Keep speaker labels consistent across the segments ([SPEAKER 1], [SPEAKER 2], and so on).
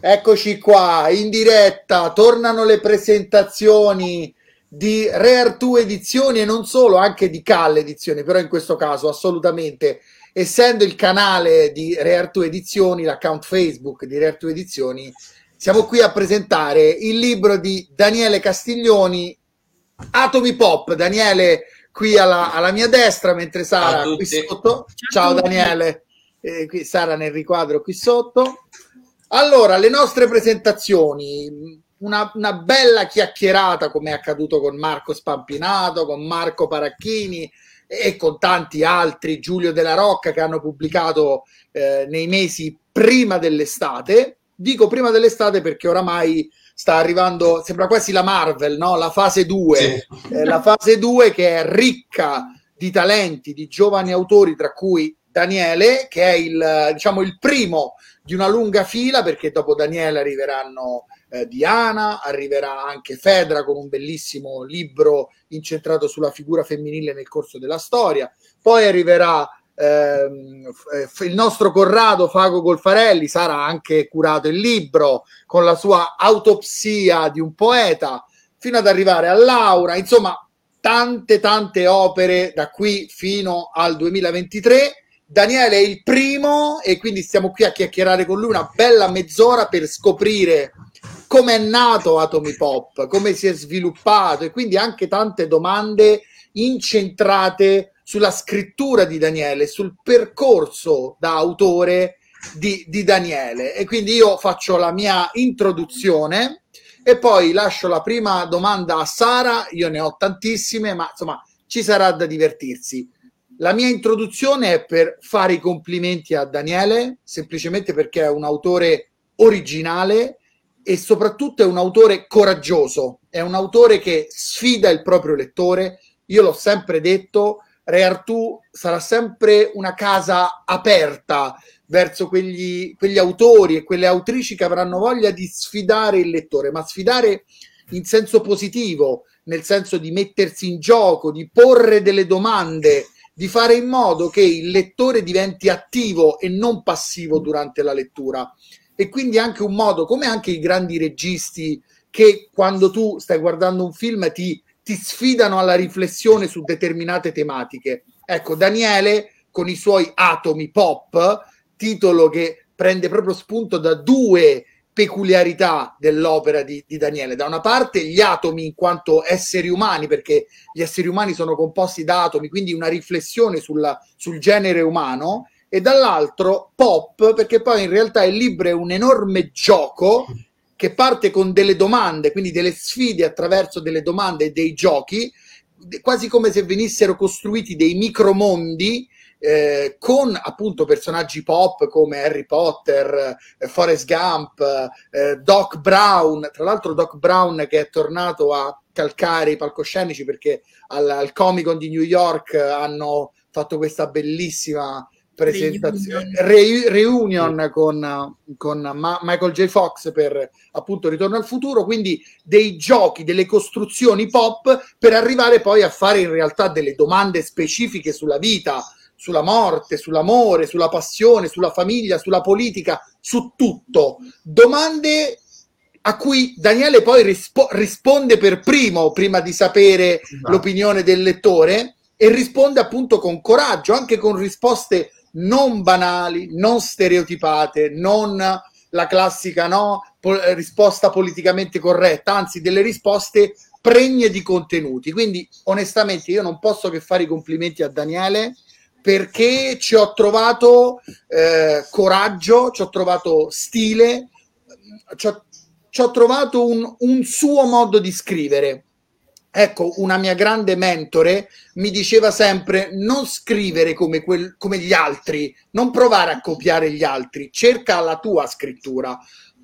[SPEAKER 1] Eccoci qua, in diretta, tornano le presentazioni di Rare 2 edizioni e non solo, anche di Cal edizioni, però in questo caso assolutamente, essendo il canale di Rare 2 edizioni, l'account Facebook di Rare 2 edizioni, siamo qui a presentare il libro di Daniele Castiglioni, Atomi Pop. Daniele qui alla, alla mia destra, mentre Sara qui sotto. Ciao, Ciao Daniele, eh, qui Sara nel riquadro qui sotto. Allora, le nostre presentazioni, una, una, bella chiacchierata come è accaduto con Marco Spampinato, con Marco Paracchini e con tanti altri, Giulio della Rocca, che hanno pubblicato eh, nei mesi prima dell'estate. Dico prima dell'estate perché oramai sta arrivando, sembra quasi la Marvel, no? la fase 2, sì. eh, la fase 2 che è ricca di talenti, di giovani autori, tra cui Daniele, che è il, diciamo, il primo di una lunga fila, perché dopo Daniele arriveranno eh, Diana, arriverà anche Fedra con un bellissimo libro incentrato sulla figura femminile nel corso della storia, poi arriverà ehm, il nostro Corrado Fago Golfarelli, sarà anche curato il libro con la sua autopsia di un poeta, fino ad arrivare a Laura, insomma tante tante opere da qui fino al 2023 Daniele è il primo e quindi stiamo qui a chiacchierare con lui una bella mezz'ora per scoprire come è nato Atomi Pop, come si è sviluppato e quindi anche tante domande incentrate sulla scrittura di Daniele, sul percorso da autore di, di Daniele. E quindi io faccio la mia introduzione e poi lascio la prima domanda a Sara, io ne ho tantissime, ma insomma ci sarà da divertirsi. La mia introduzione è per fare i complimenti a Daniele, semplicemente perché è un autore originale e soprattutto è un autore coraggioso, è un autore che sfida il proprio lettore. Io l'ho sempre detto, Re Artù sarà sempre una casa aperta verso quegli, quegli autori e quelle autrici che avranno voglia di sfidare il lettore, ma sfidare in senso positivo, nel senso di mettersi in gioco, di porre delle domande di fare in modo che il lettore diventi attivo e non passivo durante la lettura. E quindi anche un modo, come anche i grandi registi, che quando tu stai guardando un film ti, ti sfidano alla riflessione su determinate tematiche. Ecco, Daniele con i suoi atomi pop, titolo che prende proprio spunto da due peculiarità dell'opera di, di, Daniele. Da una parte gli atomi in quanto esseri umani, perché gli esseri umani sono composti da atomi, quindi una riflessione sulla, sul genere umano, e dall'altro pop, perché poi in realtà il libro è un enorme gioco che parte con delle domande, quindi delle sfide attraverso delle domande e dei giochi, quasi come se venissero costruiti dei micromondi eh, con appunto personaggi pop come Harry Potter, eh, Forrest Gump, eh, Doc Brown, tra l'altro Doc Brown che è tornato a calcare i palcoscenici perché al, al Comic Con di New York hanno fatto questa bellissima presentazione. Reunion, reunion con, con Ma- Michael J. Fox per appunto Ritorno al futuro, quindi dei giochi, delle costruzioni pop per arrivare poi a fare in realtà delle domande specifiche sulla vita, sulla morte, sull'amore, sulla passione, sulla famiglia, sulla politica, su tutto. Domande a cui Daniele poi rispo- risponde per primo, prima di sapere no. l'opinione del lettore, e risponde appunto con coraggio, anche con risposte non banali, non stereotipate, non la classica no, po- risposta politicamente corretta, anzi delle risposte pregne di contenuti. Quindi onestamente io non posso che fare i complimenti a Daniele perché ci ho trovato eh, coraggio, ci ho trovato stile, ci ho, ci ho trovato un, un, suo modo di scrivere. Ecco, una mia grande mentore mi diceva sempre non scrivere come, quel, come gli altri, non provare a copiare gli altri, cerca la tua scrittura.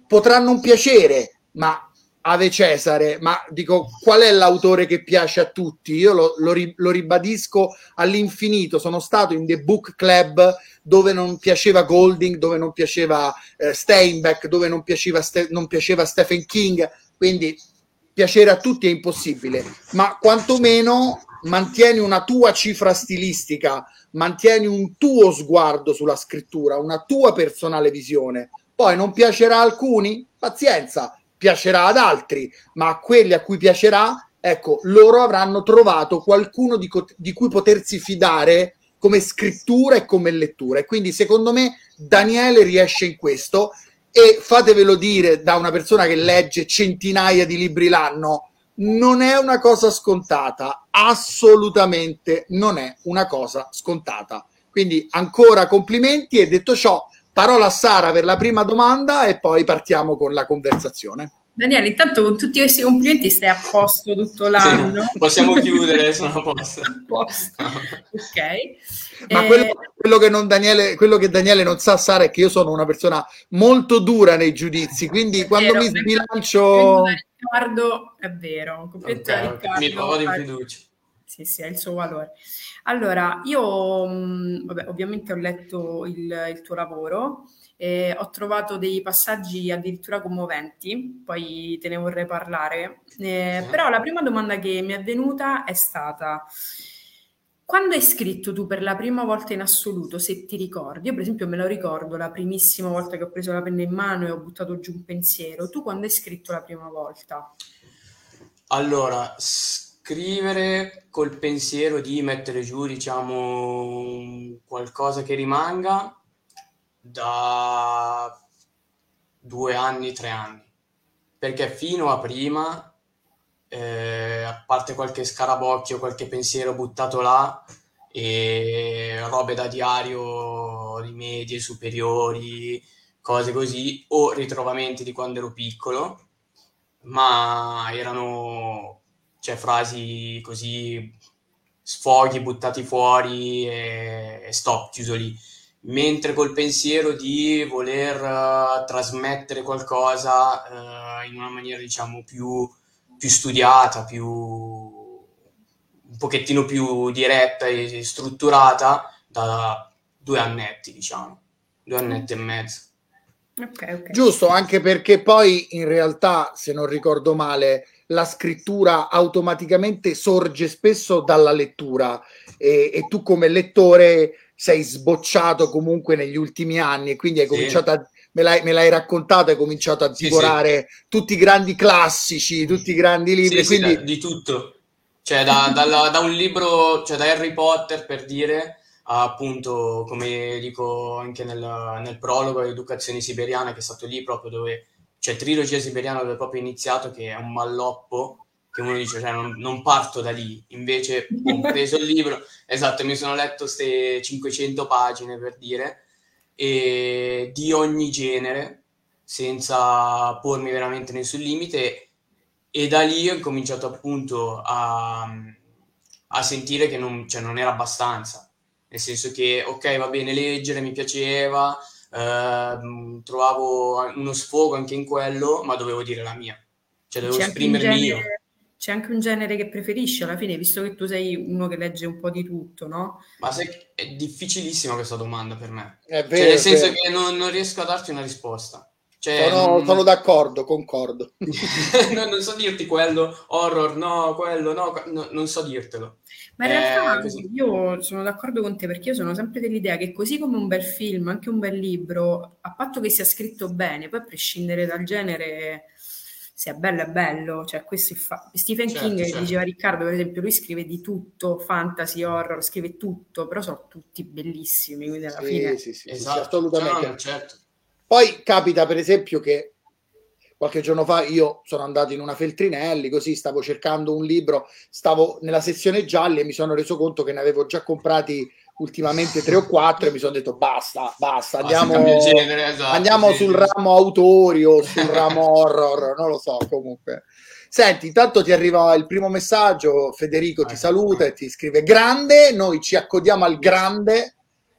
[SPEAKER 1] Potrà non piacere, ma Ave Cesare, ma dico qual è l'autore che piace a tutti? Io lo, lo, lo, ribadisco all'infinito. Sono stato in The Book Club dove non piaceva Golding, dove non piaceva eh, Steinbeck, dove non piaceva, Ste- non piaceva Stephen King. Quindi piacere a tutti è impossibile, ma quantomeno mantieni una tua cifra stilistica, mantieni un tuo sguardo sulla scrittura, una tua personale visione Poi non piacerà a alcuni? Pazienza, piacerà ad altri, ma a quelli a cui piacerà, ecco, loro avranno trovato qualcuno di, co- di cui potersi fidare come scrittura e come lettura. E quindi secondo me Daniele riesce in questo e fatevelo dire da una persona che legge centinaia di libri l'anno, non è una cosa scontata, assolutamente non è una cosa scontata. Quindi ancora complimenti e detto ciò, parola a Sara per la prima domanda e poi partiamo con la conversazione.
[SPEAKER 2] Daniele, intanto con tutti questi complimenti stai a posto tutto l'anno.
[SPEAKER 3] Sì, possiamo chiudere, sono a posto.
[SPEAKER 2] a posto. ok.
[SPEAKER 1] Ma eh... quello, quello, che Daniele, quello, che Daniele, non sa, Sara, è che io sono una persona molto dura nei giudizi, quindi è quando vero, mi sbilancio...
[SPEAKER 2] Riccardo, è vero,
[SPEAKER 3] okay, Riccardo, mi provo di fiducia.
[SPEAKER 2] Sì, sì, ha il suo valore. Allora, io mh, vabbè, ovviamente ho letto il, il tuo lavoro eh, ho trovato dei passaggi addirittura commoventi, poi te ne vorrei parlare. Eh, sì. Però la prima domanda che mi è venuta è stata: quando hai scritto tu per la prima volta in assoluto, se ti ricordi? Io, per esempio, me lo ricordo la primissima volta che ho preso la penna in mano e ho buttato giù un pensiero. Tu quando hai scritto la prima volta?
[SPEAKER 3] Allora, scrivere col pensiero di mettere giù, diciamo, qualcosa che rimanga da due anni, tre anni, perché fino a prima, eh, a parte qualche scarabocchio, qualche pensiero buttato là, e robe da diario di medie, superiori, cose così, o ritrovamenti di quando ero piccolo, ma erano cioè, frasi così, sfoghi buttati fuori e, e stop, chiuso lì mentre col pensiero di voler uh, trasmettere qualcosa uh, in una maniera diciamo più, più, studiata, più un pochettino più diretta e strutturata da due annetti, diciamo, due annetti e mezzo.
[SPEAKER 1] Okay, okay. Giusto, anche perché poi in realtà, se non ricordo male, la scrittura automaticamente sorge spesso dalla lettura e, e tu come lettore sei sbocciato comunque negli ultimi anni e quindi hai sì. cominciato a me l'hai, me l'hai, raccontato, hai cominciato a divorare sì, sì. tutti i grandi classici, tutti i grandi libri.
[SPEAKER 3] Sì,
[SPEAKER 1] quindi...
[SPEAKER 3] da, di tutto, cioè da, da, da, un libro, cioè da Harry Potter per dire, appunto, come dico anche nel, nel prologo, l'educazione siberiana, che è stato lì proprio dove, cioè trilogia siberiana dove è proprio iniziato, che è un malloppo che uno dice, cioè, non, non, parto da lì, invece ho preso il libro, esatto, mi sono letto queste 500 pagine per dire, e di ogni genere, senza pormi veramente nessun limite, e da lì ho cominciato appunto a, a sentire che non, cioè, non, era abbastanza, nel senso che, ok, va bene leggere, mi piaceva, eh, trovavo uno sfogo anche in quello, ma dovevo dire la mia, cioè dovevo esprimermi io
[SPEAKER 2] c'è anche un genere che preferisci alla fine, visto che tu sei uno che legge un po' di tutto, no?
[SPEAKER 3] Ma sai, è difficilissima questa domanda per me. È vero, cioè, nel senso che non, non, riesco a darti una risposta. Cioè,
[SPEAKER 1] sono,
[SPEAKER 3] non...
[SPEAKER 1] sono, d'accordo, concordo.
[SPEAKER 3] no, non so dirti quello, horror, no, quello, no, no non so dirtelo.
[SPEAKER 2] Ma in realtà eh, io sono d'accordo con te perché io sono sempre dell'idea che così come un bel film, anche un bel libro, a patto che sia scritto bene, poi a prescindere dal genere se è bello è bello, cioè questo è fa- Stephen certo, King certo. diceva Riccardo per esempio, lui scrive di tutto, fantasy, horror, scrive tutto, però sono tutti bellissimi, quindi alla
[SPEAKER 1] sì,
[SPEAKER 2] fine...
[SPEAKER 1] Sì, sì, esatto. assolutamente.
[SPEAKER 3] No, certo.
[SPEAKER 1] Poi capita per esempio che qualche giorno fa io sono andato in una Feltrinelli, così stavo cercando un libro, stavo nella sezione gialli e mi sono reso conto che ne avevo già comprati ultimamente tre o quattro e mi sono detto basta, basta, andiamo, genere, esatto, andiamo sì, sul sì. ramo autori o sul ramo horror, non lo so comunque. Senti, intanto ti arriva il primo messaggio, Federico ti saluta e ti scrive grande, noi ci accodiamo al grande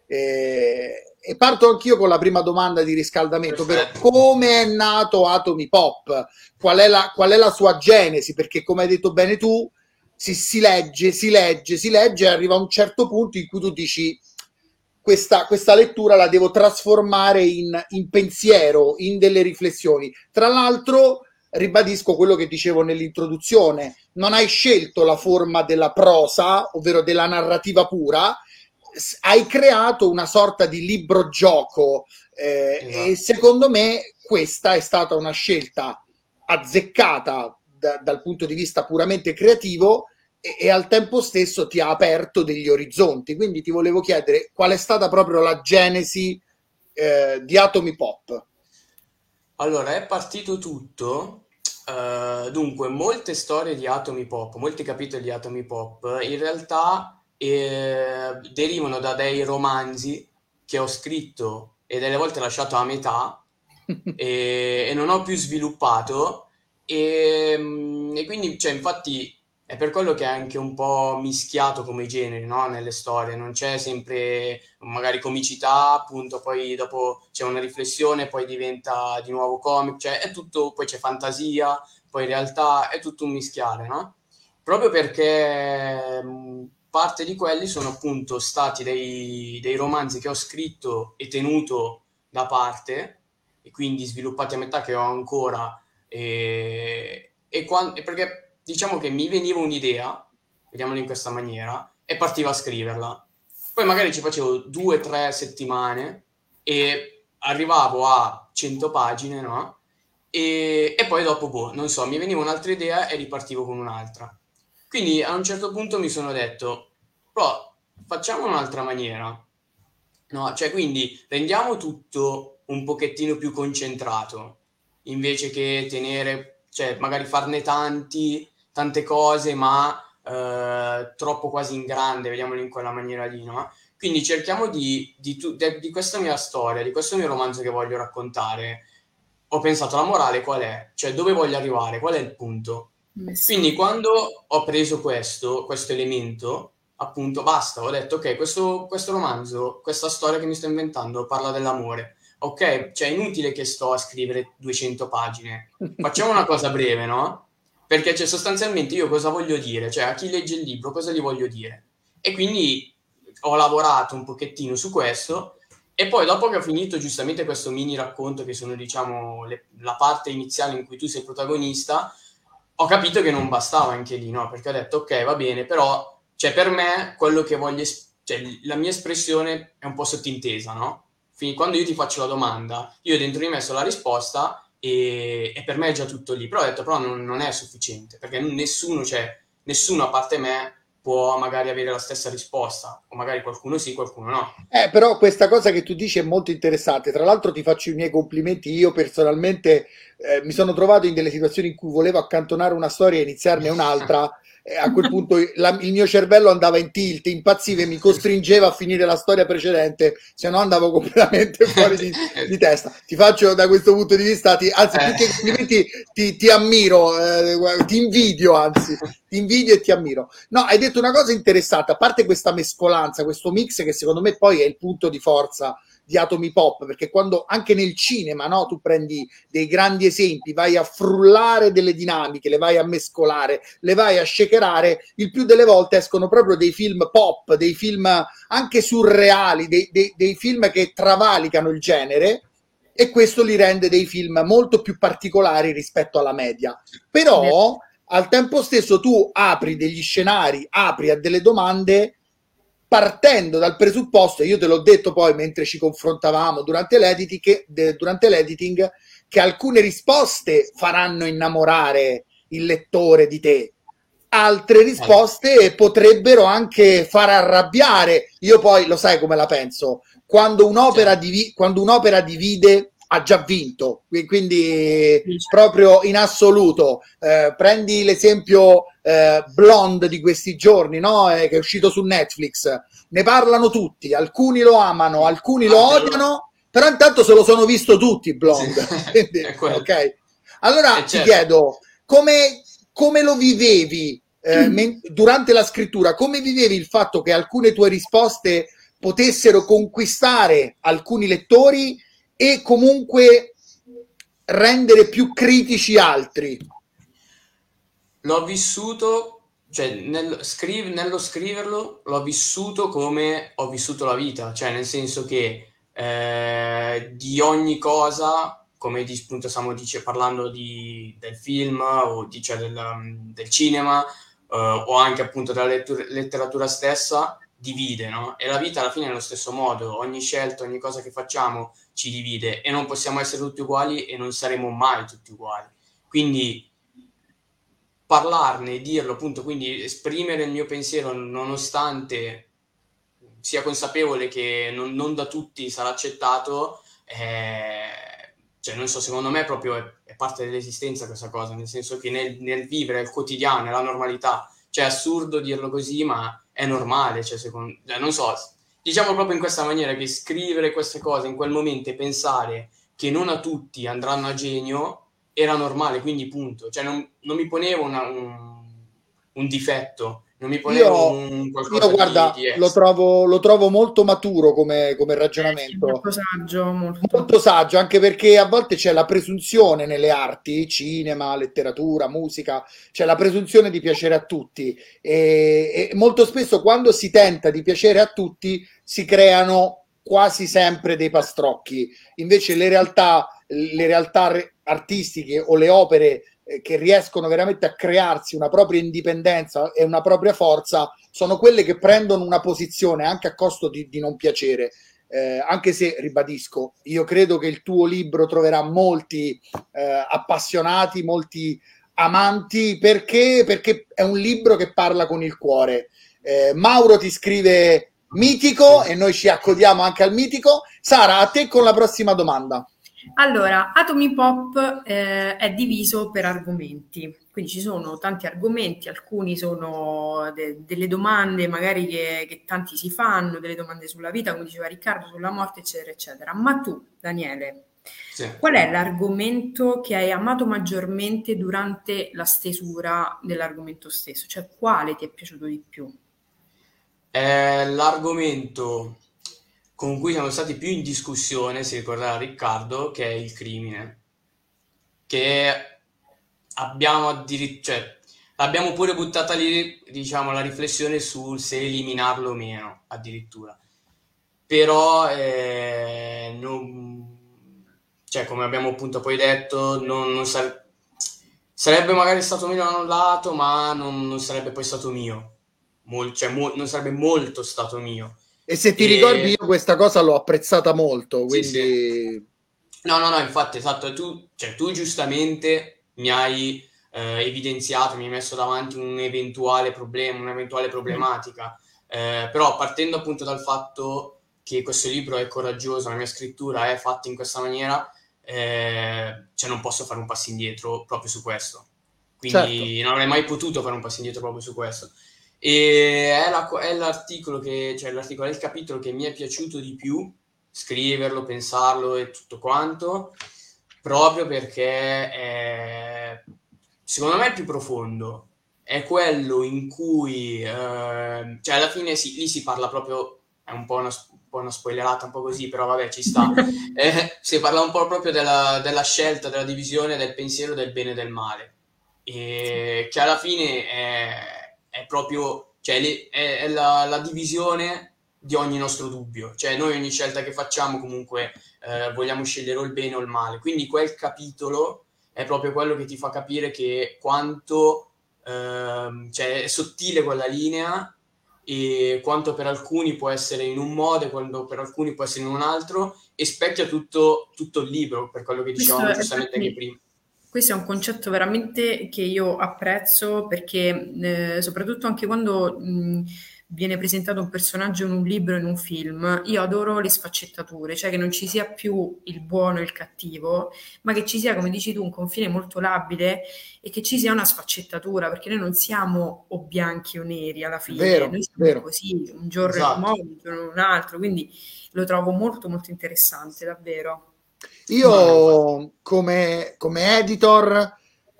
[SPEAKER 1] e, e parto anch'io con la prima domanda di riscaldamento, ovvero come è nato Atomi Pop? Qual è, la, qual è la sua genesi? Perché come hai detto bene tu, si, si legge, si legge, si legge e arriva a un certo punto in cui tu dici questa, questa lettura la devo trasformare in, in pensiero, in delle riflessioni. Tra l'altro, ribadisco quello che dicevo nell'introduzione, non hai scelto la forma della prosa, ovvero della narrativa pura, hai creato una sorta di libro gioco Eh, esatto. E secondo me questa è stata una scelta azzeccata da, dal punto di vista puramente creativo e, e, al tempo stesso ti ha aperto degli orizzonti. Quindi ti volevo chiedere qual è stata proprio la genesi eh, di Atomi Pop.
[SPEAKER 3] Allora, è partito tutto Uh, dunque, molte storie di Atomi Pop, molti capitoli di Atomi Pop, in realtà eh, derivano da dei romanzi che ho scritto e delle volte lasciato a metà e, e, non ho più sviluppato. E, e quindi, cioè, infatti, è per quello che è anche un po' mischiato come generi, no? Nelle storie, non c'è sempre magari comicità, appunto, poi dopo c'è una riflessione, poi diventa di nuovo comic, cioè è tutto, poi c'è fantasia, poi realtà è tutto un mischiare, no? Proprio perché parte di quelli sono appunto stati dei, dei romanzi che ho scritto e tenuto da parte, e quindi sviluppati a metà che ho ancora, e, e, quando, e perché diciamo che mi veniva un'idea, vediamolo in questa maniera, e partivo a scriverla. Poi magari ci facevo due o tre settimane e arrivavo a 100 pagine, no? E, e poi dopo, boh, non so, mi veniva un'altra idea e ripartivo con un'altra. Quindi a un certo punto mi sono detto, però facciamo un'altra maniera. No, cioè quindi rendiamo tutto un pochettino più concentrato, invece che tenere, cioè magari farne tanti tante cose, ma eh, troppo quasi in grande, vediamolo in quella maniera lì, no? Quindi cerchiamo di, di, di, di questa mia storia, di questo mio romanzo che voglio raccontare. Ho pensato, la morale qual è? Cioè, dove voglio arrivare? Qual è il punto? Quindi quando ho preso questo, questo elemento, appunto, basta, ho detto, ok, questo, questo romanzo, questa storia che mi sto inventando parla dell'amore. Ok, cioè è inutile che sto a scrivere 200 pagine. Facciamo una cosa breve, no? Perché cioè, sostanzialmente io cosa voglio dire? Cioè, a chi legge il libro cosa gli voglio dire? E quindi ho lavorato un pochettino su questo e poi dopo che ho finito giustamente questo mini racconto, che sono diciamo le, la parte iniziale in cui tu sei protagonista, ho capito che non bastava anche lì, no? Perché ho detto ok, va bene, però cioè, per me quello che voglio, cioè, la mia espressione è un po' sottintesa, no? Quindi quando io ti faccio la domanda, io dentro di me so la risposta e, e, per me è già tutto lì. Però ho detto, però non, non è sufficiente, perché nessuno, cioè, nessuno a parte me può magari avere la stessa risposta, o magari qualcuno sì, qualcuno no.
[SPEAKER 1] Eh, però questa cosa che tu dici è molto interessante. Tra l'altro ti faccio i miei complimenti. Io personalmente eh, mi sono trovato in delle situazioni in cui volevo accantonare una storia e iniziarne un'altra a quel punto la, il mio cervello andava in tilt, impazziva e mi costringeva a finire la storia precedente, se no andavo completamente fuori di, di testa. Ti faccio da questo punto di vista, ti, anzi, più che complimenti, ti, ti ammiro, eh, ti invidio, anzi, ti invidio e ti ammiro. No, hai detto una cosa interessante, a parte questa mescolanza, questo mix che secondo me poi è il punto di forza di Atomi Pop, perché quando anche nel cinema no, tu prendi dei grandi esempi, vai a frullare delle dinamiche, le vai a mescolare, le vai a shakerare, il più delle volte escono proprio dei film pop, dei film anche surreali, dei, dei, dei film che travalicano il genere e questo li rende dei film molto più particolari rispetto alla media. Però al tempo stesso tu apri degli scenari, apri a delle domande partendo dal presupposto, io te l'ho detto poi mentre ci confrontavamo durante l'editing, che, de, durante l'editing, che alcune risposte faranno innamorare il lettore di te, altre risposte potrebbero anche far arrabbiare. Io poi lo sai come la penso, quando un'opera, divi- quando un'opera divide ha già vinto, quindi proprio in assoluto. Eh, prendi l'esempio eh, Blonde di questi giorni, no? eh, che è uscito su Netflix, ne parlano tutti, alcuni lo amano, alcuni lo ah, odiano, però intanto se lo sono visto tutti Blonde. Sì, ok, allora eh, certo. ti chiedo come, come lo vivevi eh, mm. durante la scrittura, come vivevi il fatto che alcune tue risposte potessero conquistare alcuni lettori e comunque rendere più critici altri.
[SPEAKER 3] L'ho vissuto, cioè nel scriv- nello scriverlo l'ho vissuto come ho vissuto la vita, cioè nel senso che eh, di ogni cosa, come di, appunto stiamo dice, parlando di, del film o di, cioè del, del, cinema eh, o anche appunto della lettura, letteratura stessa, divide, no? E la vita alla fine è lo stesso modo, ogni scelta, ogni cosa che facciamo ci divide e non possiamo essere tutti uguali e non saremo mai tutti uguali. Quindi parlarne, dirlo appunto, quindi esprimere il mio pensiero nonostante sia consapevole che non, non da tutti sarà accettato, eh, cioè non so, secondo me proprio è, è, parte dell'esistenza questa cosa, nel senso che nel, nel vivere il quotidiano, nella normalità, cioè è assurdo dirlo così, ma è normale, cioè, secondo, cioè, non so, diciamo proprio in questa maniera che scrivere queste cose in quel momento e pensare che non a tutti andranno a genio era normale, quindi punto. Cioè non, non mi ponevo una, un, un, difetto, non mi ponevo io, un qualcosa
[SPEAKER 1] io, guarda, di, di lo, trovo, lo trovo molto maturo come, come ragionamento.
[SPEAKER 2] molto saggio, molto.
[SPEAKER 1] molto saggio, anche perché a volte c'è la presunzione nelle arti, cinema, letteratura, musica, c'è la presunzione di piacere a tutti e, e molto spesso quando si tenta di piacere a tutti si creano quasi sempre dei pastrocchi. Invece le realtà, le realtà artistiche o le opere che riescono veramente a crearsi una propria indipendenza e una propria forza sono quelle che prendono una posizione anche a costo di, di non piacere. Eh, anche se ribadisco, io credo che il tuo libro troverà molti eh, appassionati, molti amanti, perché? perché è un libro che parla con il cuore. Eh, Mauro ti scrive mitico e noi ci accodiamo anche al mitico. Sara, a te con la prossima domanda.
[SPEAKER 2] Allora, Atomy Pop eh, è diviso per argomenti, quindi ci sono tanti argomenti, alcuni sono de- delle domande magari che, che, tanti si fanno, delle domande sulla vita, come diceva Riccardo, sulla morte, eccetera, eccetera. Ma tu, Daniele, sì. qual è l'argomento che hai amato maggiormente durante la stesura dell'argomento stesso? Cioè, quale ti è piaciuto di più?
[SPEAKER 3] È l'argomento con cui siamo stati più in discussione, si ricorderà Riccardo, che è il crimine. Che abbiamo addirittura... Cioè, abbiamo pure buttata lì, diciamo, la riflessione sul se eliminarlo o meno, addirittura. Però, eh, non, cioè, come abbiamo appunto poi detto, non, non sare- sarebbe magari stato meglio da un lato, ma non, non sarebbe poi stato mio. Mol- cioè, mo- non sarebbe molto stato mio
[SPEAKER 1] e se ti e... ricordi, io questa cosa l'ho apprezzata molto. Quindi... Sì, sì.
[SPEAKER 3] No, no, no, infatti, esatto. Tu, cioè, tu giustamente mi hai eh, evidenziato, mi hai messo davanti un eventuale problema, un'eventuale problematica. Eh, però partendo appunto dal fatto che questo libro è coraggioso, la mia scrittura è fatta in questa maniera, eh, cioè non posso fare un passo indietro proprio su questo. Quindi certo. non avrei mai potuto fare un passo indietro proprio su questo. E è, la, è l'articolo che, cioè l'articolo, è il capitolo che mi è piaciuto di più, scriverlo, pensarlo e tutto quanto, proprio perché è, secondo me è più profondo. È quello in cui, eh, cioè alla fine sì, lì si parla proprio, è un po' una, un po' una spoilerata, un po' così, però vabbè ci sta. eh, si parla un po' proprio della, della scelta, della divisione del pensiero del bene e del male. E che alla fine è è proprio cioè, le, è, è la, la, divisione di ogni nostro dubbio. Cioè, noi ogni scelta che facciamo comunque eh, vogliamo scegliere o il bene o il male. Quindi quel capitolo è proprio quello che ti fa capire che quanto eh, cioè, è sottile quella linea e quanto per alcuni può essere in un modo e quanto per alcuni può essere in un altro e specchia tutto, tutto il libro per quello che dicevamo giustamente anche prima.
[SPEAKER 2] Questo è un concetto veramente che io apprezzo perché eh, soprattutto anche quando mh, viene presentato un personaggio in un libro, in un film, io adoro le sfaccettature, cioè che non ci sia più il buono e il cattivo, ma che ci sia, come dici tu, un confine molto labile e che ci sia una sfaccettatura, perché noi non siamo o bianchi o neri alla fine,
[SPEAKER 1] vero,
[SPEAKER 2] noi siamo
[SPEAKER 1] vero.
[SPEAKER 2] così, un giorno esatto. in un modo, un giorno in un altro, quindi lo trovo molto molto interessante, davvero.
[SPEAKER 1] Io come, come editor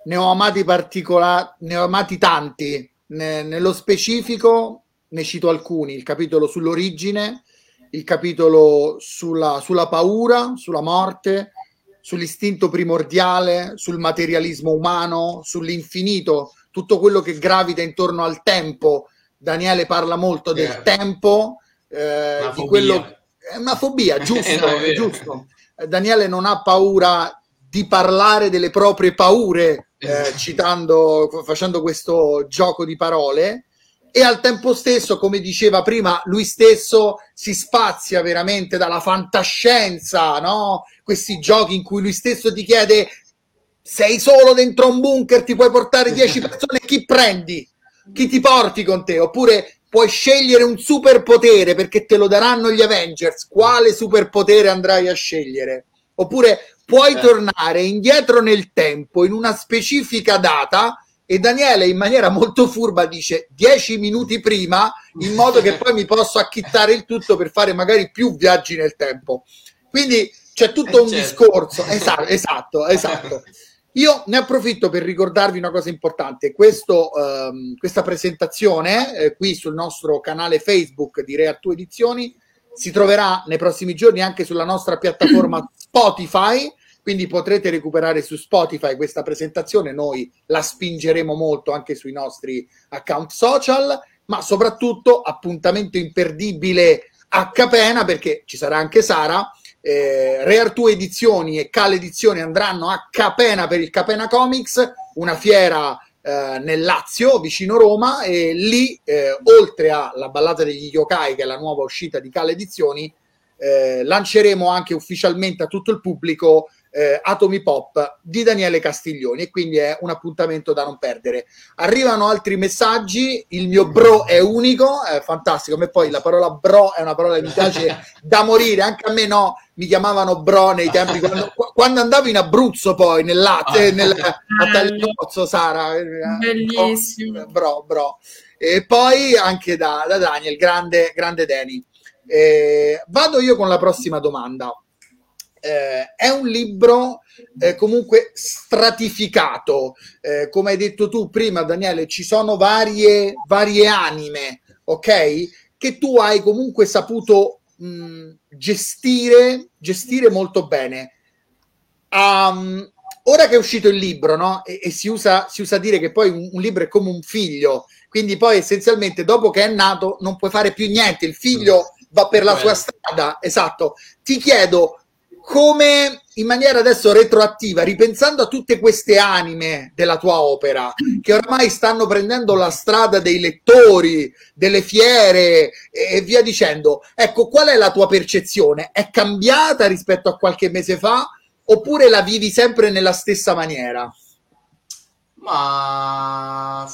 [SPEAKER 1] ne ho amati particolari, ne ho amati tanti. Ne, nello specifico ne cito alcuni: il capitolo sull'origine, il capitolo sulla, sulla paura, sulla morte, sull'istinto primordiale, sul materialismo umano, sull'infinito, tutto quello che gravita intorno al tempo. Daniele parla molto del eh, tempo, eh, di quello è una fobia, giusto, eh, no, è giusto. Daniele non ha paura di parlare delle proprie paure, eh, esatto. citando, facendo questo gioco di parole. e al tempo stesso, come diceva prima, lui stesso si spazia veramente dalla fantascienza, no? Questi giochi in cui lui stesso ti chiede sei solo dentro un bunker, ti puoi portare 10 persone, chi prendi? Chi ti porti con te? Oppure puoi scegliere un superpotere perché te lo daranno gli Avengers, quale superpotere andrai a scegliere? Oppure puoi eh. tornare indietro nel tempo in una specifica data e Daniele in maniera molto furba dice 10 minuti prima in modo che poi mi posso acchittare il tutto per fare magari più viaggi nel tempo. Quindi c'è tutto eh un certo. discorso. Esatto, esatto, esatto. Io ne approfitto per ricordarvi una cosa importante. Questo, ehm, questa presentazione eh, qui sul nostro canale Facebook di Reattu Edizioni si troverà nei prossimi giorni anche sulla nostra piattaforma Spotify quindi potrete recuperare su Spotify questa presentazione, noi la spingeremo molto anche sui nostri account social, ma soprattutto appuntamento imperdibile a Capena perché ci sarà anche Sara. Eh, Re Artù Edizioni e Cal Edizioni andranno a Capena per il Capena Comics, una fiera eh, nel Lazio, vicino Roma, e lì, eh, oltre alla ballata degli yokai, che è la nuova uscita di Cal Edizioni, eh, lanceremo anche ufficialmente a tutto il pubblico eh, Atomi Pop di Daniele Castiglioni e quindi è un appuntamento da non perdere. Arrivano altri messaggi, il mio bro è unico, è fantastico, a me poi la parola bro è una parola che mi piace da morire, anche a me no, mi chiamavano bro nei tempi quando, quando andavo in Abruzzo poi nel latte, ah. nel, a Tagliozzo Sara. Eh,
[SPEAKER 2] Bellissimo.
[SPEAKER 1] Bro, bro. E poi anche da, da Daniel, grande, grande Danny. Eh, vado io con la prossima domanda eh, è un libro eh, comunque stratificato, eh, come hai detto tu prima Daniele, ci sono varie, varie anime, ok? Che tu hai comunque saputo mh, gestire, gestire molto bene. Um, ora che è uscito il libro, no? E, e si, usa, si, usa, dire che poi un, un, libro è come un figlio, quindi poi essenzialmente dopo che è nato non puoi fare più niente, il figlio va per la sua strada, esatto. Ti chiedo come in maniera adesso retroattiva, ripensando a tutte queste anime della tua opera, che ormai stanno prendendo la strada dei lettori, delle fiere e via dicendo, ecco, qual è la tua percezione? È cambiata rispetto a qualche mese fa oppure la vivi sempre nella stessa maniera?
[SPEAKER 3] Ma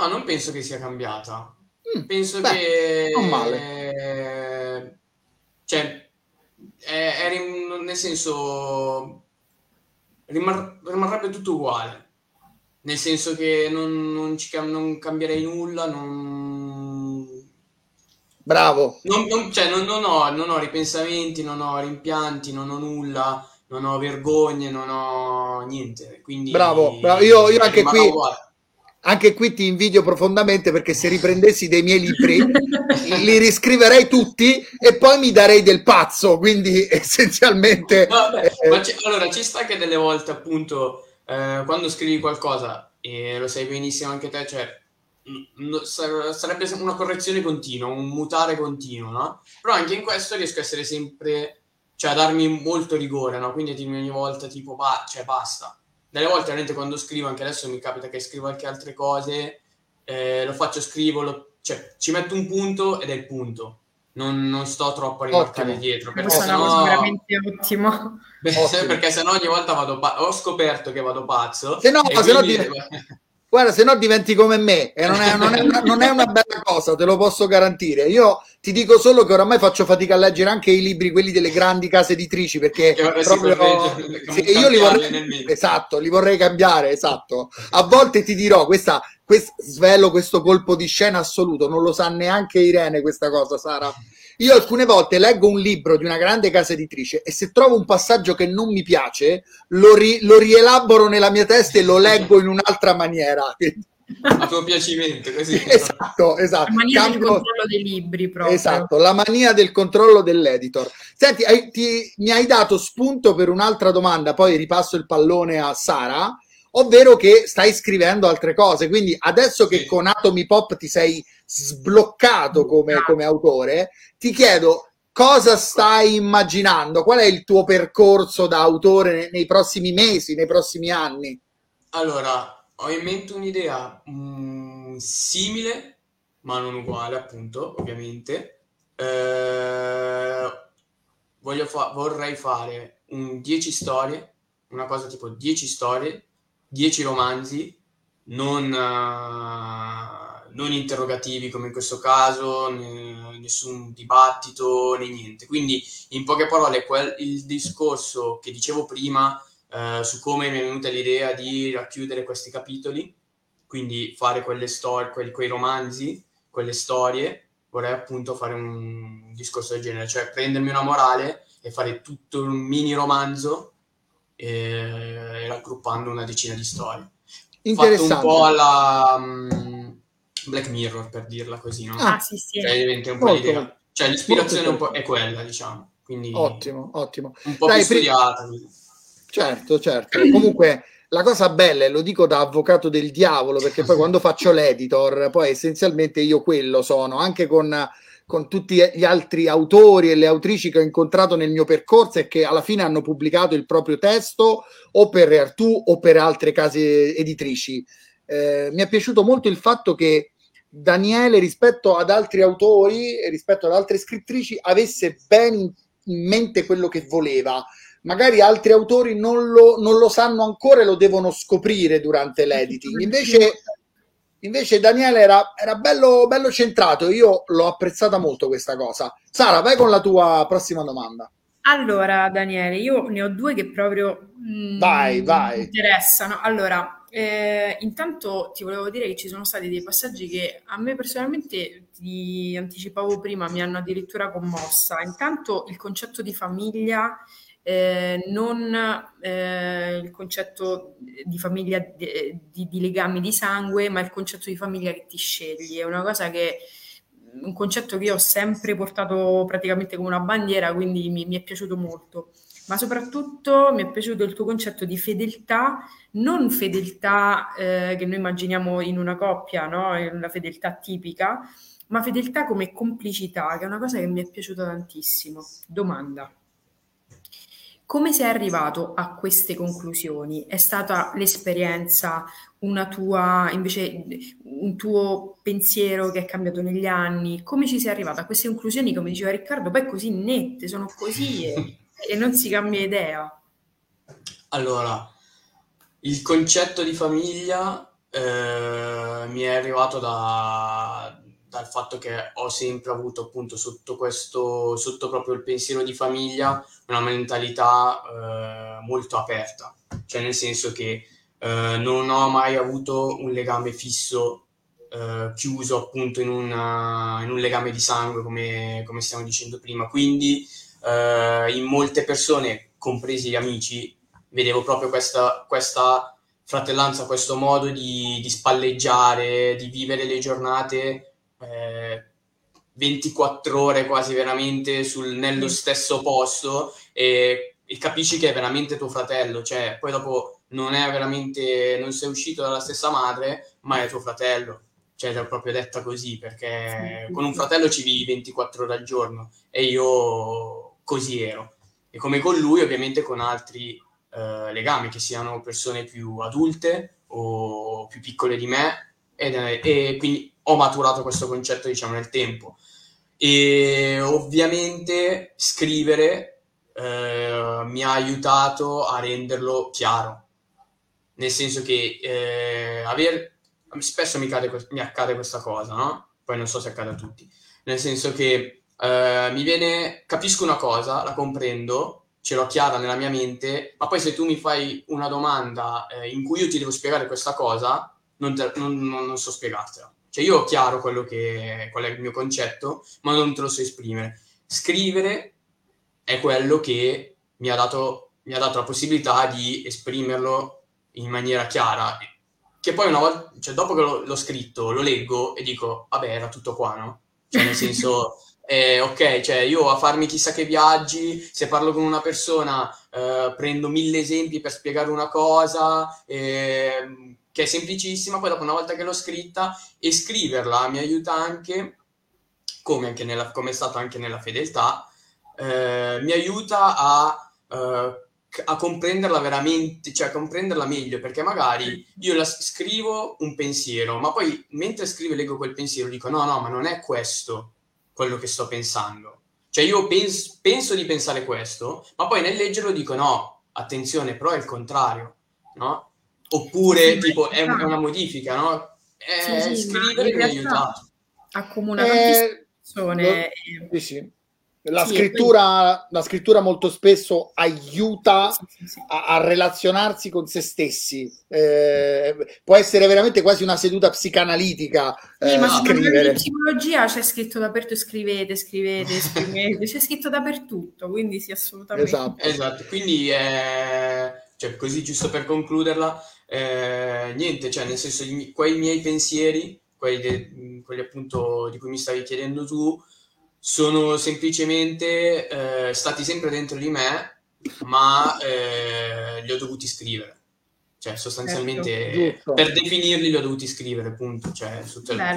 [SPEAKER 3] no, non penso che sia cambiata. Mm, penso beh, che non male. Cioè, è, è, nel senso rimar- rimarrebbe tutto uguale. Nel senso che non, non, ci, non cambierei nulla non...
[SPEAKER 1] bravo.
[SPEAKER 3] Non, non, cioè, non, ho, non ho ripensamenti non ho rimpianti non ho nulla non ho vergogne non ho niente. Quindi
[SPEAKER 1] bravo, bravo. io, io anche qui uguale anche qui ti invidio profondamente perché se riprendessi dei miei libri li riscriverei tutti e poi mi darei del pazzo, quindi essenzialmente...
[SPEAKER 3] Vabbè, eh, ma allora ci sta che delle volte appunto eh, quando scrivi qualcosa, e lo sai benissimo anche te, cioè no, sarebbe una correzione continua, un mutare continuo, no? Però anche in questo riesco a essere sempre, cioè a darmi molto rigore, no? Quindi ogni volta tipo, bah, cioè basta delle volte veramente quando scrivo, anche adesso mi capita che scrivo anche altre cose, eh, lo faccio, scrivo, lo, cioè ci metto un punto ed è il punto. Non, non sto troppo a rimarcare dietro. Perché sennò...
[SPEAKER 2] veramente ottimo.
[SPEAKER 3] perché sennò ogni volta vado pazzo. Ho scoperto che vado pazzo.
[SPEAKER 1] Se no, se quindi... no Guarda, se no diventi come me e non è, non, è una, non è, una, bella cosa, te lo posso garantire. Io ti dico solo che oramai faccio fatica a leggere anche i libri, quelli delle grandi case editrici, perché proprio, sì, io li vorrei, esatto, li vorrei cambiare, esatto. A volte ti dirò, questa, quest, svelo questo colpo di scena assoluto, non lo sa neanche Irene questa cosa, Sara. Io alcune volte leggo un libro di una grande casa editrice e se trovo un passaggio che non mi piace, lo, ri- lo rielaboro nella mia testa e lo leggo in un'altra maniera.
[SPEAKER 3] A tuo piacimento, così.
[SPEAKER 1] esatto, esatto.
[SPEAKER 2] La mania Cambio... del controllo dei libri, proprio.
[SPEAKER 1] Esatto, la mania del controllo dell'editor. Senti, hai, ti, mi hai dato spunto per un'altra domanda, poi ripasso il pallone a Sara, ovvero che stai scrivendo altre cose. Quindi adesso che con Atomy Pop ti sei sbloccato come, come autore, ti chiedo cosa stai immaginando? Qual è il tuo percorso da autore nei prossimi mesi, nei prossimi anni?
[SPEAKER 3] Allora, ho in mente un'idea mh, mm, simile, ma non uguale, appunto, ovviamente. Eh, fa- vorrei fare un 10 storie, una cosa tipo 10 storie, 10 romanzi, non, uh, non interrogativi come in questo caso, ne, nessun dibattito né niente. Quindi, in poche parole, quel, il discorso che dicevo prima uh, su come mi è venuta l'idea di racchiudere questi capitoli, quindi fare quelle storie, quei, quei romanzi, quelle storie, vorrei appunto fare un discorso del genere, cioè prendermi una morale e fare tutto un mini romanzo e, raggruppando una decina di storie. Interessante. Fatto un po' alla um, Black Mirror, per dirla così, no?
[SPEAKER 2] Ah, sì, sì.
[SPEAKER 3] Cioè, diventa un po' molto, l'idea. Cioè, l'ispirazione un po' è quella, diciamo. Quindi,
[SPEAKER 1] ottimo, ottimo.
[SPEAKER 3] Un po' Dai, più studiata. Pri-
[SPEAKER 1] certo, certo. Comunque la cosa bella, e lo dico da avvocato del diavolo, perché poi quando faccio l'editor, poi essenzialmente io quello sono, anche con, con, tutti gli altri autori e le autrici che ho incontrato nel mio percorso e che alla fine hanno pubblicato il proprio testo o per Reartù o per altre case editrici. Eh, mi è piaciuto molto il fatto che Daniele, rispetto ad altri autori e rispetto ad altre scrittrici, avesse ben in mente quello che voleva magari altri autori non lo, non lo sanno ancora e lo devono scoprire durante l'editing. Invece, invece Daniele era, era bello, bello centrato, io l'ho apprezzata molto questa cosa. Sara, vai con la tua prossima domanda.
[SPEAKER 2] Allora, Daniele, io ne ho due che proprio
[SPEAKER 1] mm, vai, vai.
[SPEAKER 2] interessano. Allora, eh, intanto ti volevo dire che ci sono stati dei passaggi che a me personalmente, ti anticipavo prima, mi hanno addirittura commossa. Intanto il concetto di famiglia eh, non eh, il concetto di famiglia di, di, di, legami di sangue, ma il concetto di famiglia che ti scegli. È una cosa che un concetto che io ho sempre portato praticamente come una bandiera, quindi mi, mi è piaciuto molto. Ma soprattutto mi è piaciuto il tuo concetto di fedeltà, non fedeltà eh, che noi immaginiamo in una coppia, no? una fedeltà tipica, ma fedeltà come complicità, che è una cosa che mi è piaciuta tantissimo. Domanda. Come sei arrivato a queste conclusioni? È stata l'esperienza, una tua, invece, un tuo pensiero che è cambiato negli anni? Come ci sei arrivato a queste conclusioni, come diceva Riccardo, poi così nette, sono così e, e non si cambia idea?
[SPEAKER 3] Allora, il concetto di famiglia eh, mi è arrivato da, dal fatto che ho sempre avuto appunto sotto questo, sotto proprio il pensiero di famiglia, una mentalità eh, molto aperta, cioè nel senso che eh, non ho mai avuto un legame fisso eh, chiuso appunto in, una, in, un legame di sangue come, come stiamo dicendo prima, quindi eh, in molte persone, compresi gli amici, vedevo proprio questa, questa fratellanza, questo modo di, di spalleggiare, di vivere le giornate eh, 24 ore quasi veramente sul, nello stesso posto e, e, capisci che è veramente tuo fratello, cioè poi dopo non è veramente, non sei uscito dalla stessa madre, ma è tuo fratello. Cioè, l'ho proprio detta così, perché con un fratello ci vivi 24 ore al giorno e io così ero. E come con lui, ovviamente con altri eh, legami, che siano persone più adulte o più piccole di me, ed, e quindi ho maturato questo concetto, diciamo, nel tempo. E ovviamente scrivere eh, mi ha aiutato a renderlo chiaro, nel senso che eh, aver, spesso mi, cade, mi, accade questa cosa, no? Poi non so se accade a tutti, nel senso che eh, mi viene, capisco una cosa, la comprendo, ce l'ho chiara nella mia mente, ma poi se tu mi fai una domanda eh, in cui io ti devo spiegare questa cosa, non, te, non, non, non so spiegartela. Cioè io ho chiaro quello che, qual è il mio concetto, ma non te lo so esprimere. Scrivere è quello che mi ha dato, mi ha dato la possibilità di esprimerlo in maniera chiara. Che poi una volta, cioè dopo che l'ho, l'ho scritto, lo leggo e dico, vabbè, era tutto qua, no? Cioè nel senso... Eh, ok, cioè io a farmi chissà che viaggi, se parlo con una persona eh, prendo mille esempi per spiegare una cosa, eh, che è semplicissima, poi dopo una volta che l'ho scritta e scriverla mi aiuta anche, come, anche come è stato anche nella fedeltà, eh, mi aiuta a eh, a comprenderla veramente, cioè a comprenderla meglio, perché magari io la scrivo un pensiero, ma poi mentre scrivo e leggo quel pensiero dico no, no, ma non è questo quello che sto pensando. Cioè io pens- penso di pensare questo, ma poi nel leggerlo dico no, attenzione, però è il contrario, no? Oppure sì, tipo è, è, una modifica, no? È, sì, sì, scrivere mi ha aiutato.
[SPEAKER 2] Accomuna eh, persone.
[SPEAKER 1] Lo, sì, sì. La, sì, scrittura, la, scrittura, molto spesso aiuta sì, sì, a, a, relazionarsi con se stessi. Eh, può essere veramente quasi una seduta psicanalitica.
[SPEAKER 2] Sì, eh, ma scrivere. in psicologia c'è scritto dappertutto: scrivete, scrivete, scrivete, c'è scritto dappertutto. Quindi sì, assolutamente.
[SPEAKER 3] Esatto, esatto. quindi eh, cioè, così giusto per concluderla, eh, niente, cioè, nel senso, quei miei pensieri, quelli, de, quelli appunto di cui mi stavi chiedendo tu sono semplicemente eh, stati sempre dentro di me, ma eh, li ho dovuti scrivere. Cioè, sostanzialmente, certo, per definirli li ho dovuti scrivere, appunto. Cioè,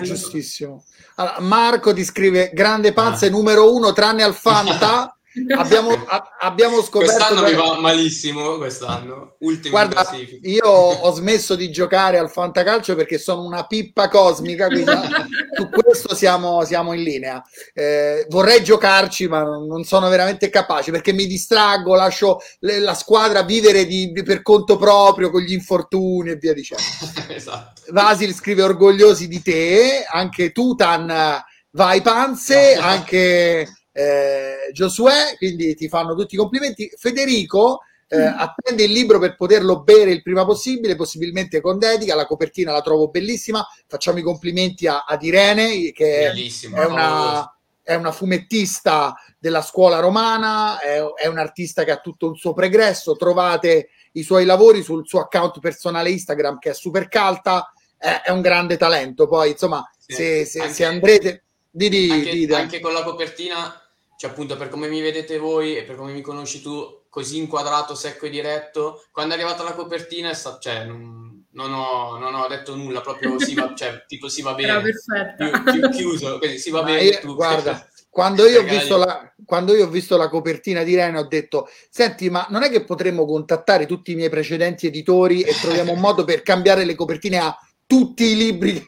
[SPEAKER 1] Giustissimo. Allora, Marco ti scrive, grande pazza ah. numero uno, tranne al Fanta. abbiamo, a, abbiamo scoperto
[SPEAKER 3] quest'anno mi va malissimo quest'anno. Ultimo
[SPEAKER 1] guarda io ho smesso di giocare al fantacalcio perché sono una pippa cosmica quindi su questo siamo, siamo in linea. Eh, vorrei giocarci ma non sono veramente capace perché mi distraggo lascio le, la squadra vivere di, per conto proprio con gli infortuni e via dicendo. Esatto. Vasil scrive orgogliosi di te anche Tutan vai panze anche eh, Giosuè, quindi ti fanno tutti i complimenti. Federico eh, mm. attende il libro per poterlo bere il prima possibile, possibilmente con dedica. La copertina la trovo bellissima. Facciamo i complimenti a, ad Irene, che è una, è una, fumettista della scuola romana, è, è un artista che ha tutto un suo pregresso. Trovate i suoi lavori sul suo account personale Instagram, che è super calta. È, è un grande talento. Poi, insomma, sì, se, se, se andrete. Di, di,
[SPEAKER 3] anche,
[SPEAKER 1] di,
[SPEAKER 3] anche con la copertina cioè appunto per come mi vedete voi e per come mi conosci tu, così inquadrato, secco e diretto, quando è arrivata la copertina è stato, cioè, non, non, ho, non, ho, detto nulla, proprio si va, cioè, tipo si va bene. Era perfetta. Chi, chiuso, quindi si va Ma bene.
[SPEAKER 1] Io, guarda, quando io, la, quando io, ho visto la, copertina di Rene ho detto senti ma non è che potremmo contattare tutti i miei precedenti editori e troviamo un modo per cambiare le copertine a tutti i libri.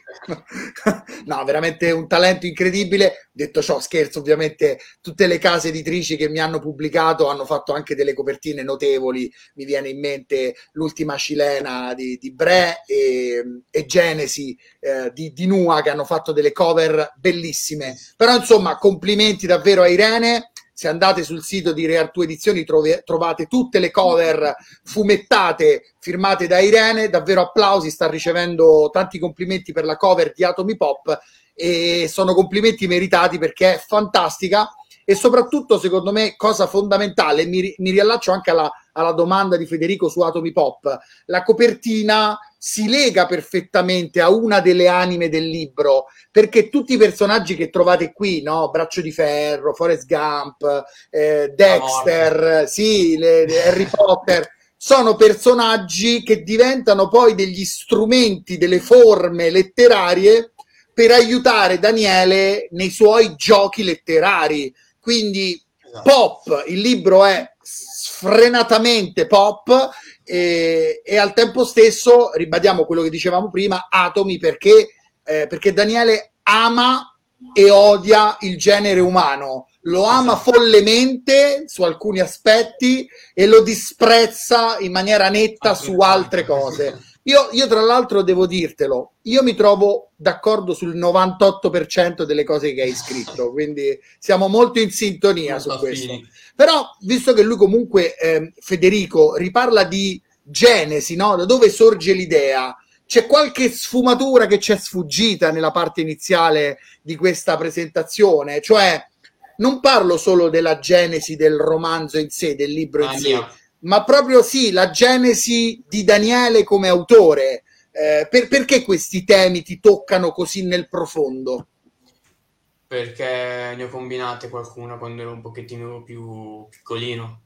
[SPEAKER 1] no, veramente un talento incredibile. Detto ciò, scherzo, ovviamente tutte le case editrici che mi hanno pubblicato hanno fatto anche delle copertine notevoli. Mi viene in mente l'ultima cilena di, di Bre e, e Genesi eh, di, di Nua che hanno fatto delle cover bellissime. Però insomma, complimenti davvero a Irene se andate sul sito di Reartu Edizioni trove, trovate tutte le cover fumettate firmate da Irene, davvero applausi, sta ricevendo tanti complimenti per la cover di Atomy Pop e sono complimenti meritati perché è fantastica. E soprattutto secondo me cosa fondamentale, mi, mi riallaccio anche alla, alla domanda di Federico su Atomy Pop, la copertina si lega perfettamente a una delle anime del libro, perché tutti i personaggi che trovate qui, no? Braccio di Ferro, Forrest Gump, eh, Dexter, sì, le, le Harry Potter, sono personaggi che diventano poi degli strumenti, delle forme letterarie per aiutare Daniele nei suoi giochi letterari. Quindi esatto. pop, il libro è sfrenatamente pop e, e, al tempo stesso ribadiamo quello che dicevamo prima, atomi perché, eh, perché Daniele ama e odia il genere umano, lo ama follemente su alcuni aspetti e lo disprezza in maniera netta su altre cose. Io, io, tra l'altro devo dirtelo, io mi trovo d'accordo sul 98% delle cose che hai scritto, quindi siamo molto in sintonia su questo. Però, visto che lui comunque, eh, Federico, riparla di genesi, no? da dove sorge l'idea, c'è qualche sfumatura che ci è sfuggita nella parte iniziale di questa presentazione, cioè non parlo solo della genesi del romanzo in sé, del libro in ah, sé, mia ma proprio sì, la genesi di Daniele come autore. Eh, per, perché questi temi ti toccano così nel profondo?
[SPEAKER 3] Perché ne ho combinate qualcuna quando ero un pochettino più piccolino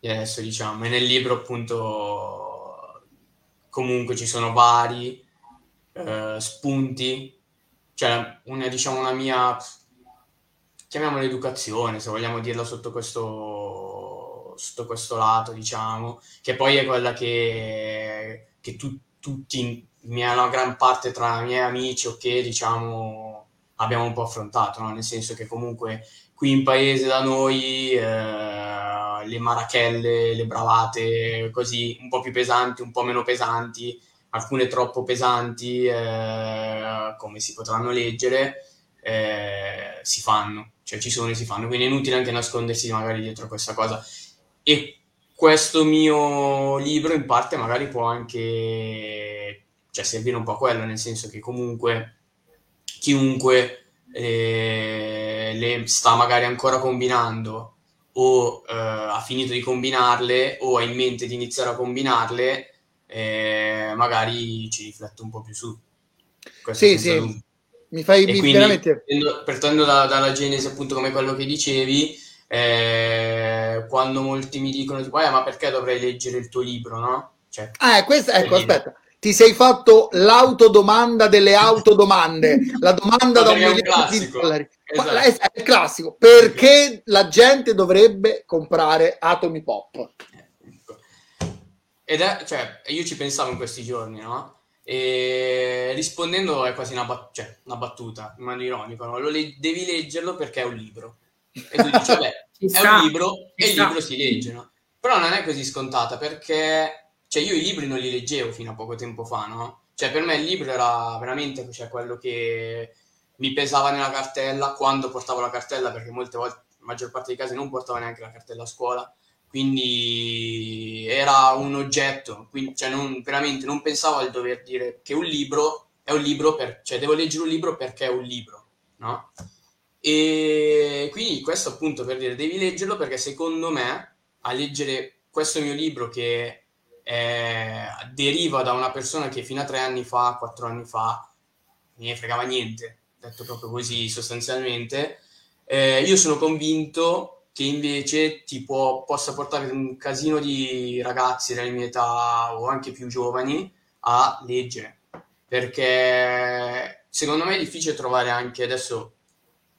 [SPEAKER 3] di adesso, diciamo. E nel libro, appunto, comunque ci sono vari eh, spunti. Cioè, una, diciamo, una mia, chiamiamola educazione, se vogliamo dirla sotto questo sotto questo lato, diciamo, che poi è quella che, che tu, tutti, una gran parte tra i miei amici, ok, diciamo, abbiamo un po' affrontato, no? nel senso che comunque qui in paese da noi eh, le marachelle, le bravate, così un po' più pesanti, un po' meno pesanti, alcune troppo pesanti, eh, come si potranno leggere, eh, si fanno, cioè ci sono e si fanno, quindi è inutile anche nascondersi magari dietro questa cosa. E questo mio libro in parte magari può anche cioè, servire un po' a quello, nel senso che comunque chiunque eh, le sta magari ancora combinando o eh, ha finito di combinarle o ha in mente di iniziare a combinarle, eh, magari ci riflette un po' più su.
[SPEAKER 1] Questo sì, sì. Dubbio. Mi fai
[SPEAKER 3] e quindi, veramente... partendo da, dalla genesi, appunto, come quello che dicevi, eh, quando molti mi dicono, eh, ma perché dovrei leggere il tuo libro, no?
[SPEAKER 1] Cioè, ah, questa, ecco, aspetta ti sei fatto l'autodomanda delle autodomande, la domanda da un milione di dollari. Esatto. È il classico. Perché la gente dovrebbe comprare Atomi Pop?
[SPEAKER 3] Ed è, cioè, io ci pensavo in questi giorni, no? E rispondendo è quasi una, bat- cioè, una battuta, in modo ironico, no? le- devi leggerlo perché è un libro. E tu dici, vabbè, è un libro e il libro si legge, no? Però non è così scontata perché cioè io i libri non li leggevo fino a poco tempo fa, no? Cioè per me il libro era veramente cioè, quello che mi pesava nella cartella quando portavo la cartella, perché molte volte, la maggior parte dei casi non portavo neanche la cartella a scuola, quindi era un oggetto, quindi cioè, non, veramente non pensavo al dover dire che un libro è un libro, per, cioè devo leggere un libro perché è un libro, no? E quindi questo appunto per dire devi leggerlo perché secondo me a leggere questo mio libro che eh, deriva da una persona che fino a tre anni fa, quattro anni fa, ne fregava niente, detto proprio così sostanzialmente. Eh, io sono convinto che invece ti può, possa portare un casino di ragazzi della mia età o anche più giovani a leggere, perché secondo me è difficile trovare anche adesso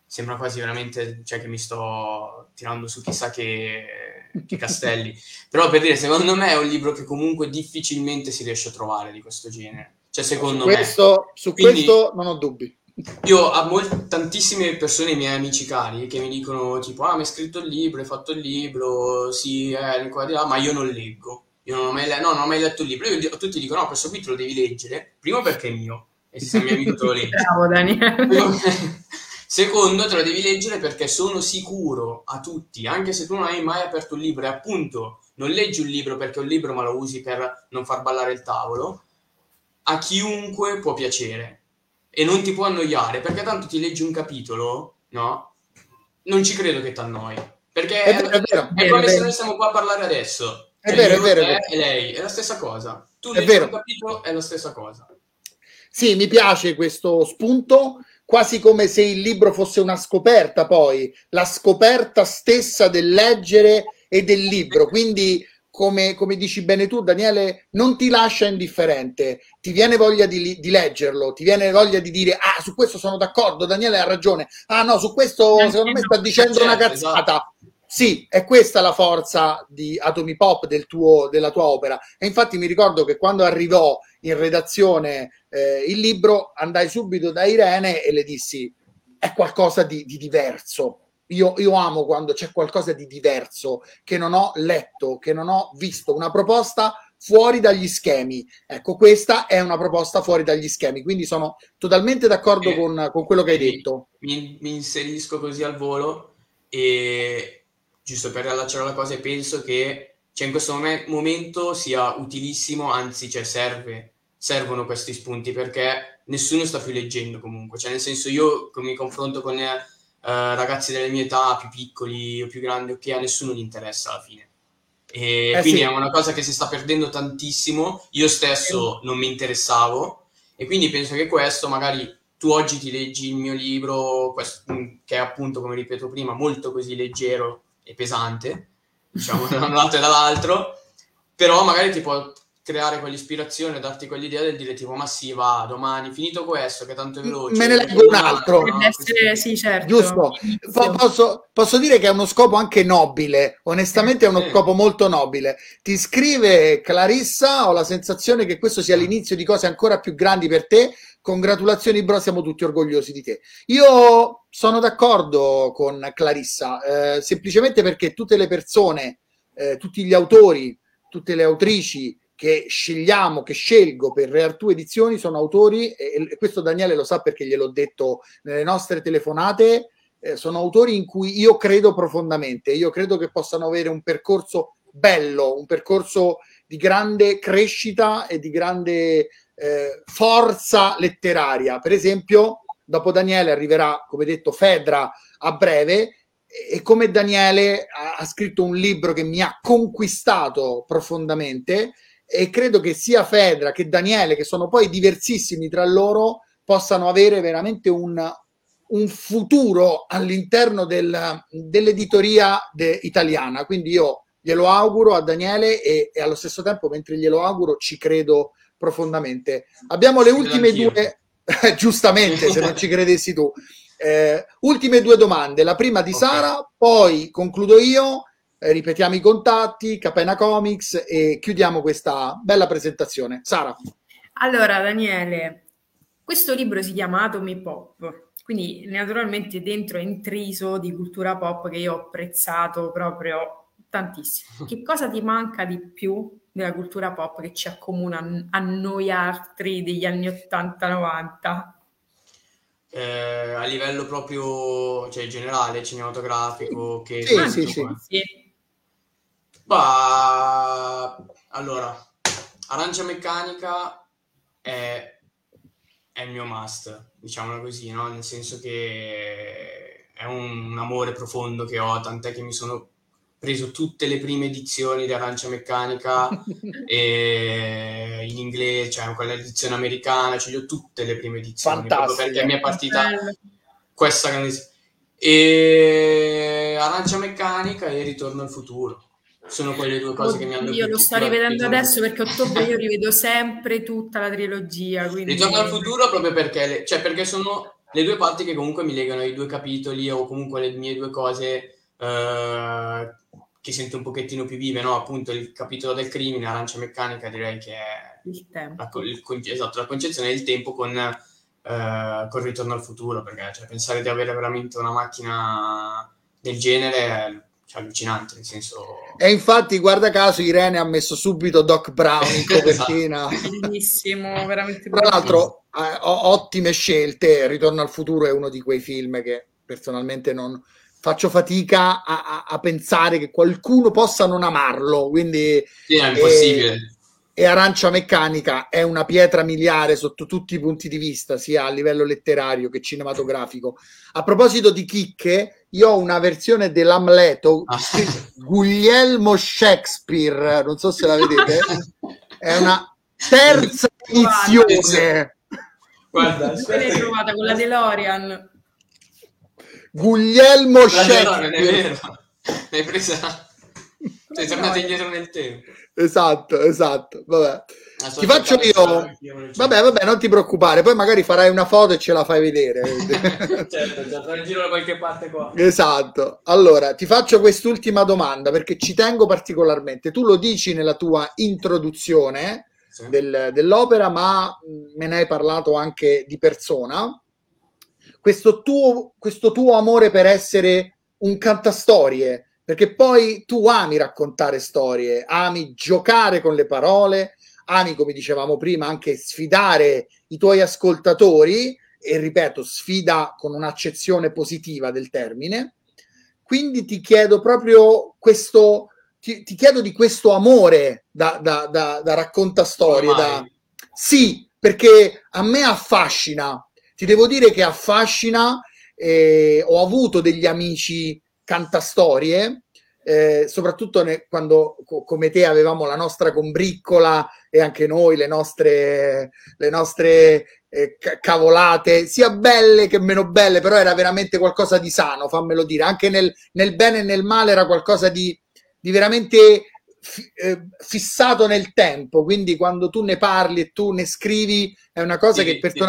[SPEAKER 3] sembra quasi veramente cioè, che mi sto tirando su chissà che che castelli. Però per dire, secondo me è un libro che comunque difficilmente si riesce a trovare di questo genere. Cioè, secondo
[SPEAKER 1] su questo, me. Su Quindi, questo non ho dubbi.
[SPEAKER 3] Io ho molt- tantissime persone, i miei amici cari, che mi dicono tipo, ah, mi hai scritto il libro, hai fatto il libro, sì, eh, qua di là, ma io non leggo. Io non ho mai, le- no, non ho mai letto il libro. Io tutti dicono, no, questo qui te lo devi leggere, primo perché è mio, e se sei mio amico te lo leggi. Bravo, Daniele. Secondo, te lo devi leggere perché sono sicuro a tutti, anche se tu non hai mai aperto un libro e appunto non leggi un libro perché un libro ma lo usi per non far ballare il tavolo, a chiunque può piacere e non ti può annoiare perché tanto ti leggi un capitolo, no? Non ci credo che ti annoi. Perché è, vero, è, vero, è come se noi stiamo qua a parlare adesso.
[SPEAKER 1] È cioè, vero, è vero,
[SPEAKER 3] è E lei è la stessa cosa. Tu leggi un capitolo, è la stessa cosa.
[SPEAKER 1] Sì, mi piace questo spunto quasi come se il libro fosse una scoperta poi, la scoperta stessa del leggere e del libro. Quindi, come, come dici bene tu, Daniele, non ti lascia indifferente, ti viene voglia di, di, leggerlo, ti viene voglia di dire, ah, su questo sono d'accordo, Daniele ha ragione, ah no, su questo secondo me sta dicendo certo, una cazzata. Esatto. Sì, è questa la forza di Atomi Pop del tuo, della tua opera. E infatti mi ricordo che quando arrivò in redazione eh, il libro, andai subito da Irene e le dissi: è qualcosa di, di diverso. Io, io, amo quando c'è qualcosa di diverso che non ho letto, che non ho visto, una proposta fuori dagli schemi. Ecco, questa è una proposta fuori dagli schemi, quindi sono totalmente d'accordo eh, con, con, quello che hai detto.
[SPEAKER 3] Mi, mi, inserisco così al volo e giusto per riallacciare la cosa, penso che cioè, in questo mom- momento sia utilissimo, anzi cioè, serve servono questi spunti perché nessuno sta più leggendo comunque, cioè nel senso io mi confronto con eh, ragazzi delle mie età, più piccoli o più grandi, che a nessuno gli interessa alla fine. E eh quindi sì. è una cosa che si sta perdendo tantissimo, io stesso non mi interessavo. E quindi penso che questo magari tu oggi ti leggi il mio libro, questo, che è appunto, come ripeto prima, molto così leggero e pesante, diciamo da un lato e dall'altro, però magari ti può creare quell'ispirazione, darti quell'idea del dire tipo massiva domani, finito questo che tanto è veloce.
[SPEAKER 1] Me ne leggo un altro.
[SPEAKER 2] Deve essere, sì, certo.
[SPEAKER 1] Giusto. Po- posso, posso dire che è uno scopo anche nobile, onestamente è uno
[SPEAKER 3] Sì.
[SPEAKER 1] scopo molto nobile. Ti scrive Clarissa, ho la sensazione che questo sia l'inizio di cose ancora più grandi per te. Congratulazioni, bro, siamo tutti orgogliosi di te. Io sono d'accordo con Clarissa, eh, semplicemente perché tutte le persone, eh, tutti gli autori, tutte le autrici che scegliamo, che scelgo per Rare 2 Edizioni sono autori, e, e questo Daniele lo sa perché gliel'ho detto nelle nostre telefonate, eh, sono autori in cui io credo profondamente, io credo che possano avere un percorso bello, un percorso di grande crescita e di grande eh, forza letteraria. Per esempio, dopo Daniele arriverà, come detto, Fedra a breve e come Daniele ha, scritto un libro che mi ha conquistato profondamente e credo che sia Fedra che Daniele, che sono poi diversissimi tra loro, possano avere veramente un, un futuro all'interno del, dell'editoria de- italiana. Quindi io glielo auguro a Daniele e, e allo stesso tempo, mentre glielo auguro, ci credo profondamente. Abbiamo le ultime due, giustamente, se non ci credessi tu. Eh, ultime due domande, la prima di
[SPEAKER 3] Ok.
[SPEAKER 1] Sara, poi concludo io, eh, ripetiamo i contatti, Capena Comics e chiudiamo questa bella presentazione. Sara,
[SPEAKER 2] Allora, Daniele, questo libro si chiama Atomi Pop, quindi naturalmente dentro è intriso di cultura pop che io ho apprezzato proprio tantissimo. Che cosa ti manca di più della cultura pop che ci accomuna a noi altri degli anni 80-90?
[SPEAKER 3] Eh, a livello proprio, cioè generale, cinematografico, che
[SPEAKER 1] Sì, sì, sì.
[SPEAKER 2] Sì.
[SPEAKER 3] Bah, allora, Arancia Meccanica è, è il mio must, diciamolo così, no? Nel senso che è un, un amore profondo che ho, tant'è che mi sono preso tutte le prime edizioni di Arancia Meccanica e in inglese, cioè quella edizione americana, le ho tutte le prime edizioni, proprio
[SPEAKER 1] Fantastiche.
[SPEAKER 3] perché mi è partita questa grandissima. E Arancia Meccanica e Ritorno al futuro. Sono quelle due cose che mi hanno
[SPEAKER 2] Io lo sto rivedendo adesso perché a ottobre io rivedo sempre tutta la trilogia. Quindi...
[SPEAKER 3] Ritorno al futuro proprio perché, le- cioè perché sono le due parti che comunque mi legano ai due capitoli o comunque le mie due cose eh, che sento un pochettino più vive, no? Appunto il capitolo del crimine, Arancia Meccanica direi che è
[SPEAKER 2] Il tempo.
[SPEAKER 3] la, il esatto, la concezione del tempo con, eh, con Ritorno al futuro, perché cioè, pensare di avere veramente una macchina del genere è cioè, allucinante, nel senso...
[SPEAKER 1] E infatti, guarda caso, Irene ha messo subito Doc Brown in copertina.
[SPEAKER 2] Bellissimo, veramente
[SPEAKER 1] Tra l'altro, eh, ottime scelte. Ritorno al futuro è uno di quei film che personalmente non faccio fatica a, a- a pensare che qualcuno possa non amarlo. Quindi,
[SPEAKER 3] Sì, è impossibile.
[SPEAKER 1] e Arancia Meccanica è una pietra miliare sotto tutti i punti di vista, sia a livello letterario che cinematografico. A proposito di chicche, io ho una versione dell'Amleto
[SPEAKER 3] Ah.
[SPEAKER 1] Guglielmo Shakespeare, non so se la vedete, è una terza edizione.
[SPEAKER 3] Guarda,
[SPEAKER 2] Dove l'hai
[SPEAKER 3] aspetta.
[SPEAKER 2] trovata con la DeLorean?
[SPEAKER 1] Guglielmo Shakespeare.
[SPEAKER 3] vero. L'hai presa... Sei tornato indietro nel tempo.
[SPEAKER 1] Esatto, esatto. Vabbè. Ti faccio io. Vabbè, vabbè, non ti preoccupare, poi magari farai una foto e ce la fai vedere.
[SPEAKER 3] certo, certo, in giro da qualche parte qua.
[SPEAKER 1] Esatto. Allora, ti faccio quest'ultima domanda perché ci tengo particolarmente. Tu lo dici nella tua introduzione
[SPEAKER 3] Sì.
[SPEAKER 1] del- dell'opera, ma me ne hai parlato anche di persona. Questo tuo, questo tuo amore per essere un cantastorie, perché poi tu ami raccontare storie, ami giocare con le parole, ami, come dicevamo prima, anche sfidare i tuoi ascoltatori, e ripeto, sfida con un'accezione positiva del termine. Quindi ti chiedo proprio questo, ti, ti chiedo di questo amore da, da, da, da raccontastorie,
[SPEAKER 3] Come
[SPEAKER 1] da, sì, perché a me affascina. Ti devo dire che affascina. eh, ho avuto degli amici cantastorie, eh, soprattutto ne- quando co- come te avevamo la nostra combriccola e anche noi le nostre, le nostre eh, ca- cavolate, sia belle che meno belle, però era veramente qualcosa di sano, fammelo dire. Anche nel, nel bene e nel male era qualcosa di, di veramente fi- eh, fissato nel tempo, quindi quando tu ne parli e tu ne scrivi è una cosa
[SPEAKER 3] Sì,
[SPEAKER 1] che
[SPEAKER 3] sì.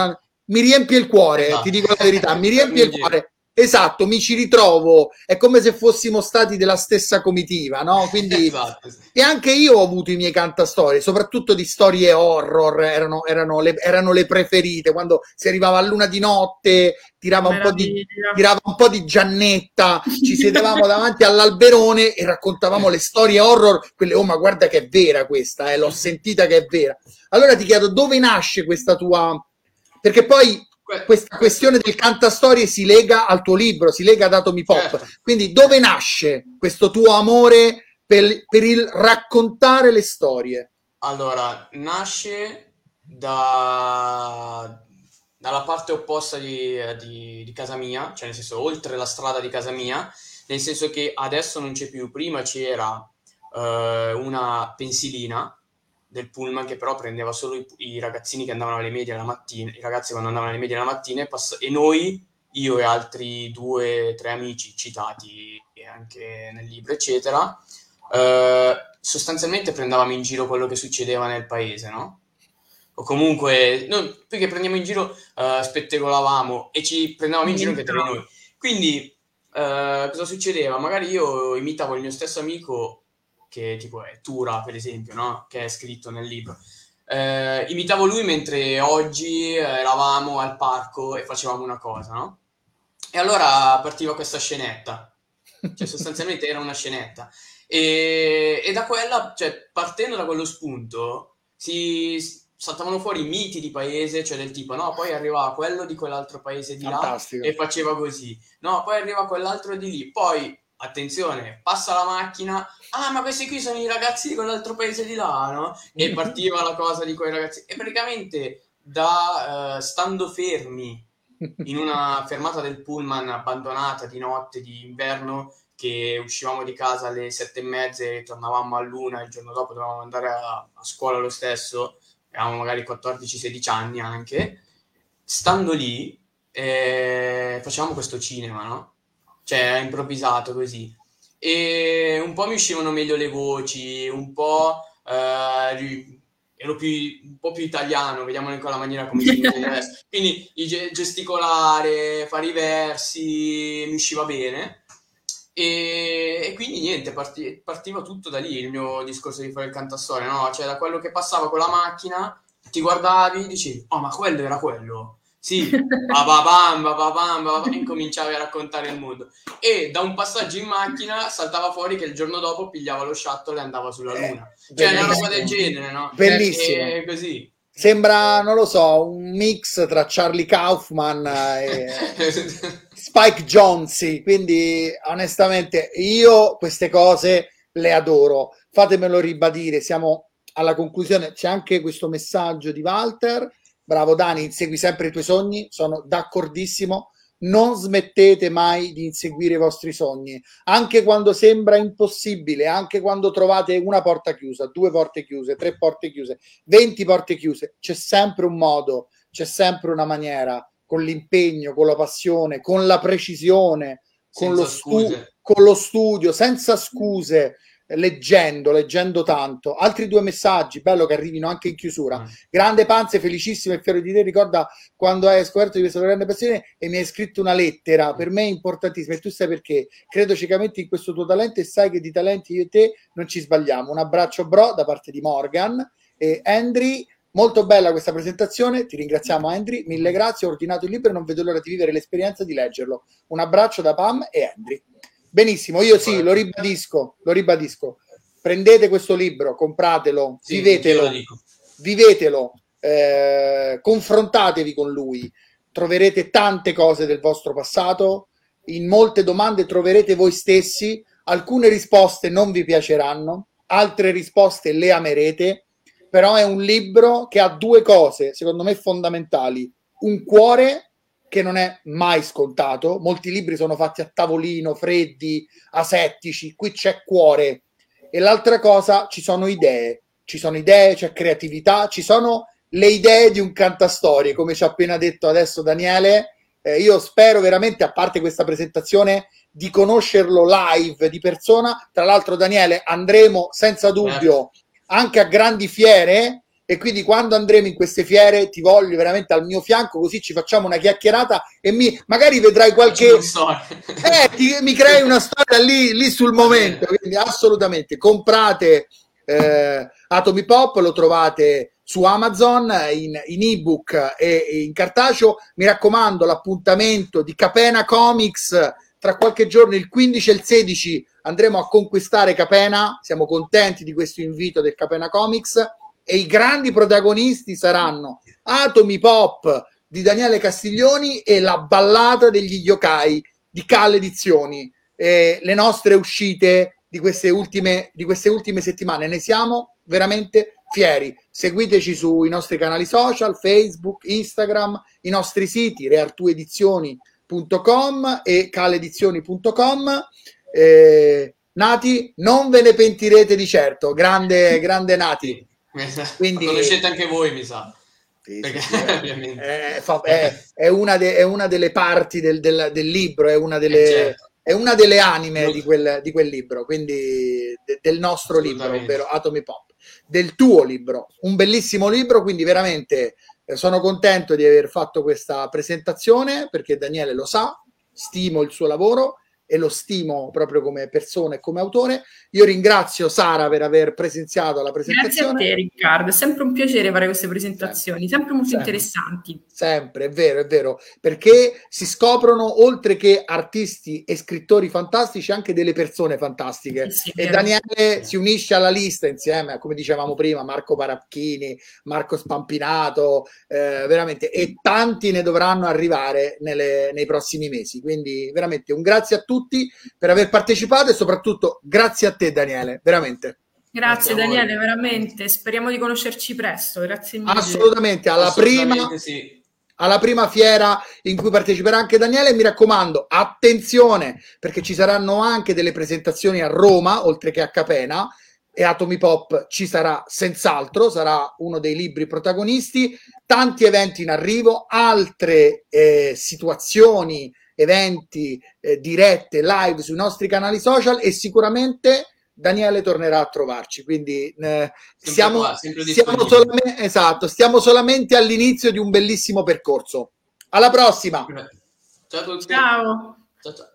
[SPEAKER 1] Mi riempie il cuore,
[SPEAKER 3] Esatto.
[SPEAKER 1] ti dico la verità, mi riempie il cuore. Esatto, mi ci ritrovo, è come se fossimo stati della stessa comitiva, no? Quindi
[SPEAKER 3] Esatto.
[SPEAKER 1] e anche io ho avuto i miei cantastorie, soprattutto di storie horror, erano, erano le, erano le preferite, quando si arrivava a luna di notte, tirava un, po di, tirava un po' di Giannetta, ci sedevamo davanti all'alberone e raccontavamo le storie horror, quelle, oh ma guarda che è vera questa, eh, l'ho sentita che è vera. Allora ti chiedo, dove nasce questa tua... Perché poi
[SPEAKER 3] Que-
[SPEAKER 1] questa questione del cantastorie si lega al tuo libro, si lega ad Atomi Pop.
[SPEAKER 3] Certo.
[SPEAKER 1] Quindi dove nasce questo tuo amore per, per il raccontare le storie?
[SPEAKER 3] Allora, nasce da- dalla parte opposta di, di- di casa mia, cioè nel senso oltre la strada di casa mia, nel senso che adesso non c'è più, prima c'era eh, una pensilina del pullman che però prendeva solo i, i ragazzini che andavano alle medie la mattina, i ragazzi quando andavano alle medie la mattina e, pass- e noi, io e altri due, tre amici citati anche nel libro, eccetera, eh, sostanzialmente prendevamo in giro quello che succedeva nel paese, no? O comunque, non, più che prendiamo in giro, eh, spettegolavamo e ci prendevamo in giro anche tra noi. Quindi, eh, cosa succedeva? Magari io imitavo il mio stesso amico, che tipo è Tura, per esempio, no? Che è scritto nel libro. Eh, imitavo lui mentre oggi eravamo al parco e facevamo una cosa, no? E allora partiva questa scenetta, cioè sostanzialmente era una scenetta. E, e da quella, cioè partendo da quello spunto, si saltavano fuori miti di paese, cioè del tipo, no, poi arrivava quello di quell'altro paese di là
[SPEAKER 1] Fantastico.
[SPEAKER 3] e faceva così, no, poi arriva quell'altro di lì, poi, attenzione, passa la macchina, ah, ma questi qui sono i ragazzi di quell'altro paese di là, no? E partiva la cosa di quei ragazzi, e praticamente da, eh, stando fermi in una fermata del pullman abbandonata di notte, di inverno, che uscivamo di casa alle sette e mezza e tornavamo a luna, il giorno dopo dovevamo andare a, a scuola lo stesso, avevamo magari 14-16 anni anche, stando lì eh, facevamo questo cinema, no? Cioè improvvisato così. E un po' mi uscivano meglio le voci, un po' eh, ero più, un po' più italiano, vediamolo in quella maniera come si dice adesso. Quindi gesticolare, fare i versi, mi usciva bene. E, e quindi niente, parti- partiva tutto da lì il mio discorso di fare il cantastorie, no? Cioè da quello che passava con la macchina, ti guardavi, dicevi, oh ma quello era quello. Sì, bababam, bababam, bababam, e incominciavi a raccontare il mondo. E da un passaggio in macchina saltava fuori che il giorno dopo pigliava lo shuttle e andava sulla
[SPEAKER 1] Eh,
[SPEAKER 3] luna. Cioè una roba del
[SPEAKER 1] bellissimo.
[SPEAKER 3] genere, no?
[SPEAKER 1] Bellissimo.
[SPEAKER 3] E così.
[SPEAKER 1] Sembra, non lo so, un mix tra Charlie Kaufman e Spike Jonze, quindi onestamente io queste cose le adoro. Fatemelo ribadire, siamo alla conclusione, c'è anche questo messaggio di Walter. Bravo Dani, insegui sempre i tuoi sogni, sono d'accordissimo. Non smettete mai di inseguire i vostri sogni, anche quando sembra impossibile, anche quando trovate una porta chiusa, due porte chiuse, tre porte chiuse, 20 porte chiuse, c'è sempre un modo, c'è sempre una maniera, con l'impegno, con la passione, con la precisione, con, lo, stu- con lo studio, senza scuse, leggendo, leggendo tanto. Altri due messaggi, bello che arrivino anche in chiusura.
[SPEAKER 3] Mm.
[SPEAKER 1] Grande Panze, felicissimo e fiero di te. Ricorda quando hai scoperto di questa grande passione e mi hai scritto una lettera. Per me è importantissima e tu sai perché. Credo ciecamente in questo tuo talento e sai che di talenti io e te non ci sbagliamo. Un abbraccio, bro, da parte di Morgan e Andri. Molto bella questa presentazione, ti ringraziamo Andri, mille grazie, ho ordinato il libro e non vedo l'ora di vivere l'esperienza di leggerlo. Un abbraccio da Pam e Andri. Benissimo, io sì, lo ribadisco, lo ribadisco. Prendete questo libro, compratelo,
[SPEAKER 3] Sì,
[SPEAKER 1] vivetelo vivetelo, eh, confrontatevi con lui, troverete tante cose del vostro passato, in molte domande troverete voi stessi, alcune risposte non vi piaceranno, altre risposte le amerete, però è un libro che ha due cose, secondo me, fondamentali. Un cuore che non è mai scontato, molti libri sono fatti a tavolino, freddi, asettici, qui c'è cuore. E l'altra cosa, ci sono idee, ci sono idee, c'è creatività, ci sono le idee di un cantastorie, come ci ha appena detto adesso Daniele. Eh, io spero veramente, a parte questa presentazione, di conoscerlo live di persona. Tra l'altro, Daniele, andremo senza dubbio anche a grandi fiere e quindi quando andremo in queste fiere ti voglio veramente al mio fianco così ci facciamo una chiacchierata e mi, magari vedrai qualche eh, ti, mi crei una storia lì, lì sul momento quindi assolutamente. Comprate eh, Atomy Pop lo trovate su Amazon in, in ebook e, e in cartaceo. Mi raccomando l'appuntamento di Capena Comics tra qualche giorno il 15 e il 16 andremo a conquistare Capena. Siamo contenti di questo invito del Capena Comics e i grandi protagonisti saranno Atomi Pop di Daniele Castiglioni e la ballata degli yokai di Cal Edizioni. Eh, le nostre uscite di queste, ultime, di queste ultime settimane ne siamo veramente fieri. Seguiteci sui nostri canali social, Facebook, Instagram, i nostri siti reartuedizioni.com e caledizioni.com. Eh, Nati, non ve ne pentirete di certo. Grande, grande Nati.
[SPEAKER 3] Quindi, conoscete anche voi, mi sa.
[SPEAKER 1] Sì, Perché, sì, è, è, è, è, una de, è, una delle parti del, del, del libro, è una delle, eh, certo. è una delle anime di quel, di quel libro, quindi de, del nostro libro, ovvero Atomy Pop, del tuo libro. Un bellissimo libro, quindi veramente eh, sono contento di aver fatto questa presentazione perché Daniele lo sa, stimo il suo lavoro e lo stimo proprio come persona e come autore. Io ringrazio Sara per aver presenziato alla presentazione.
[SPEAKER 2] Grazie a te Riccardo, è sempre un piacere fare queste presentazioni, sempre, molto sempre. interessanti.
[SPEAKER 1] Sempre, è vero, è vero, perché si scoprono oltre che artisti e scrittori fantastici anche delle persone fantastiche. Sì, e Daniele si unisce alla lista insieme, come dicevamo prima, Marco Paracchini, Marco Spampinato, eh, veramente, e tanti ne dovranno arrivare nelle, nei prossimi mesi. Quindi veramente un grazie a tutti tutti per aver partecipato e soprattutto grazie a te Daniele, veramente.
[SPEAKER 2] Grazie, grazie Daniele, veramente. Speriamo di conoscerci presto. Grazie mille.
[SPEAKER 1] Assolutamente, alla Assolutamente prima sì. alla prima fiera in cui parteciperà anche Daniele. Mi raccomando, attenzione perché ci saranno anche delle presentazioni a Roma, oltre che a Capena. E Atomy Pop ci sarà senz'altro, sarà uno dei libri protagonisti. Tanti eventi in arrivo, altre eh, situazioni eventi eh, dirette live sui nostri canali social e sicuramente Daniele tornerà a trovarci. Quindi eh, siamo, qua, siamo, solamente, esatto, stiamo solamente all'inizio di un bellissimo percorso. Alla prossima.
[SPEAKER 2] Ciao a tutti. Ciao. ciao, ciao.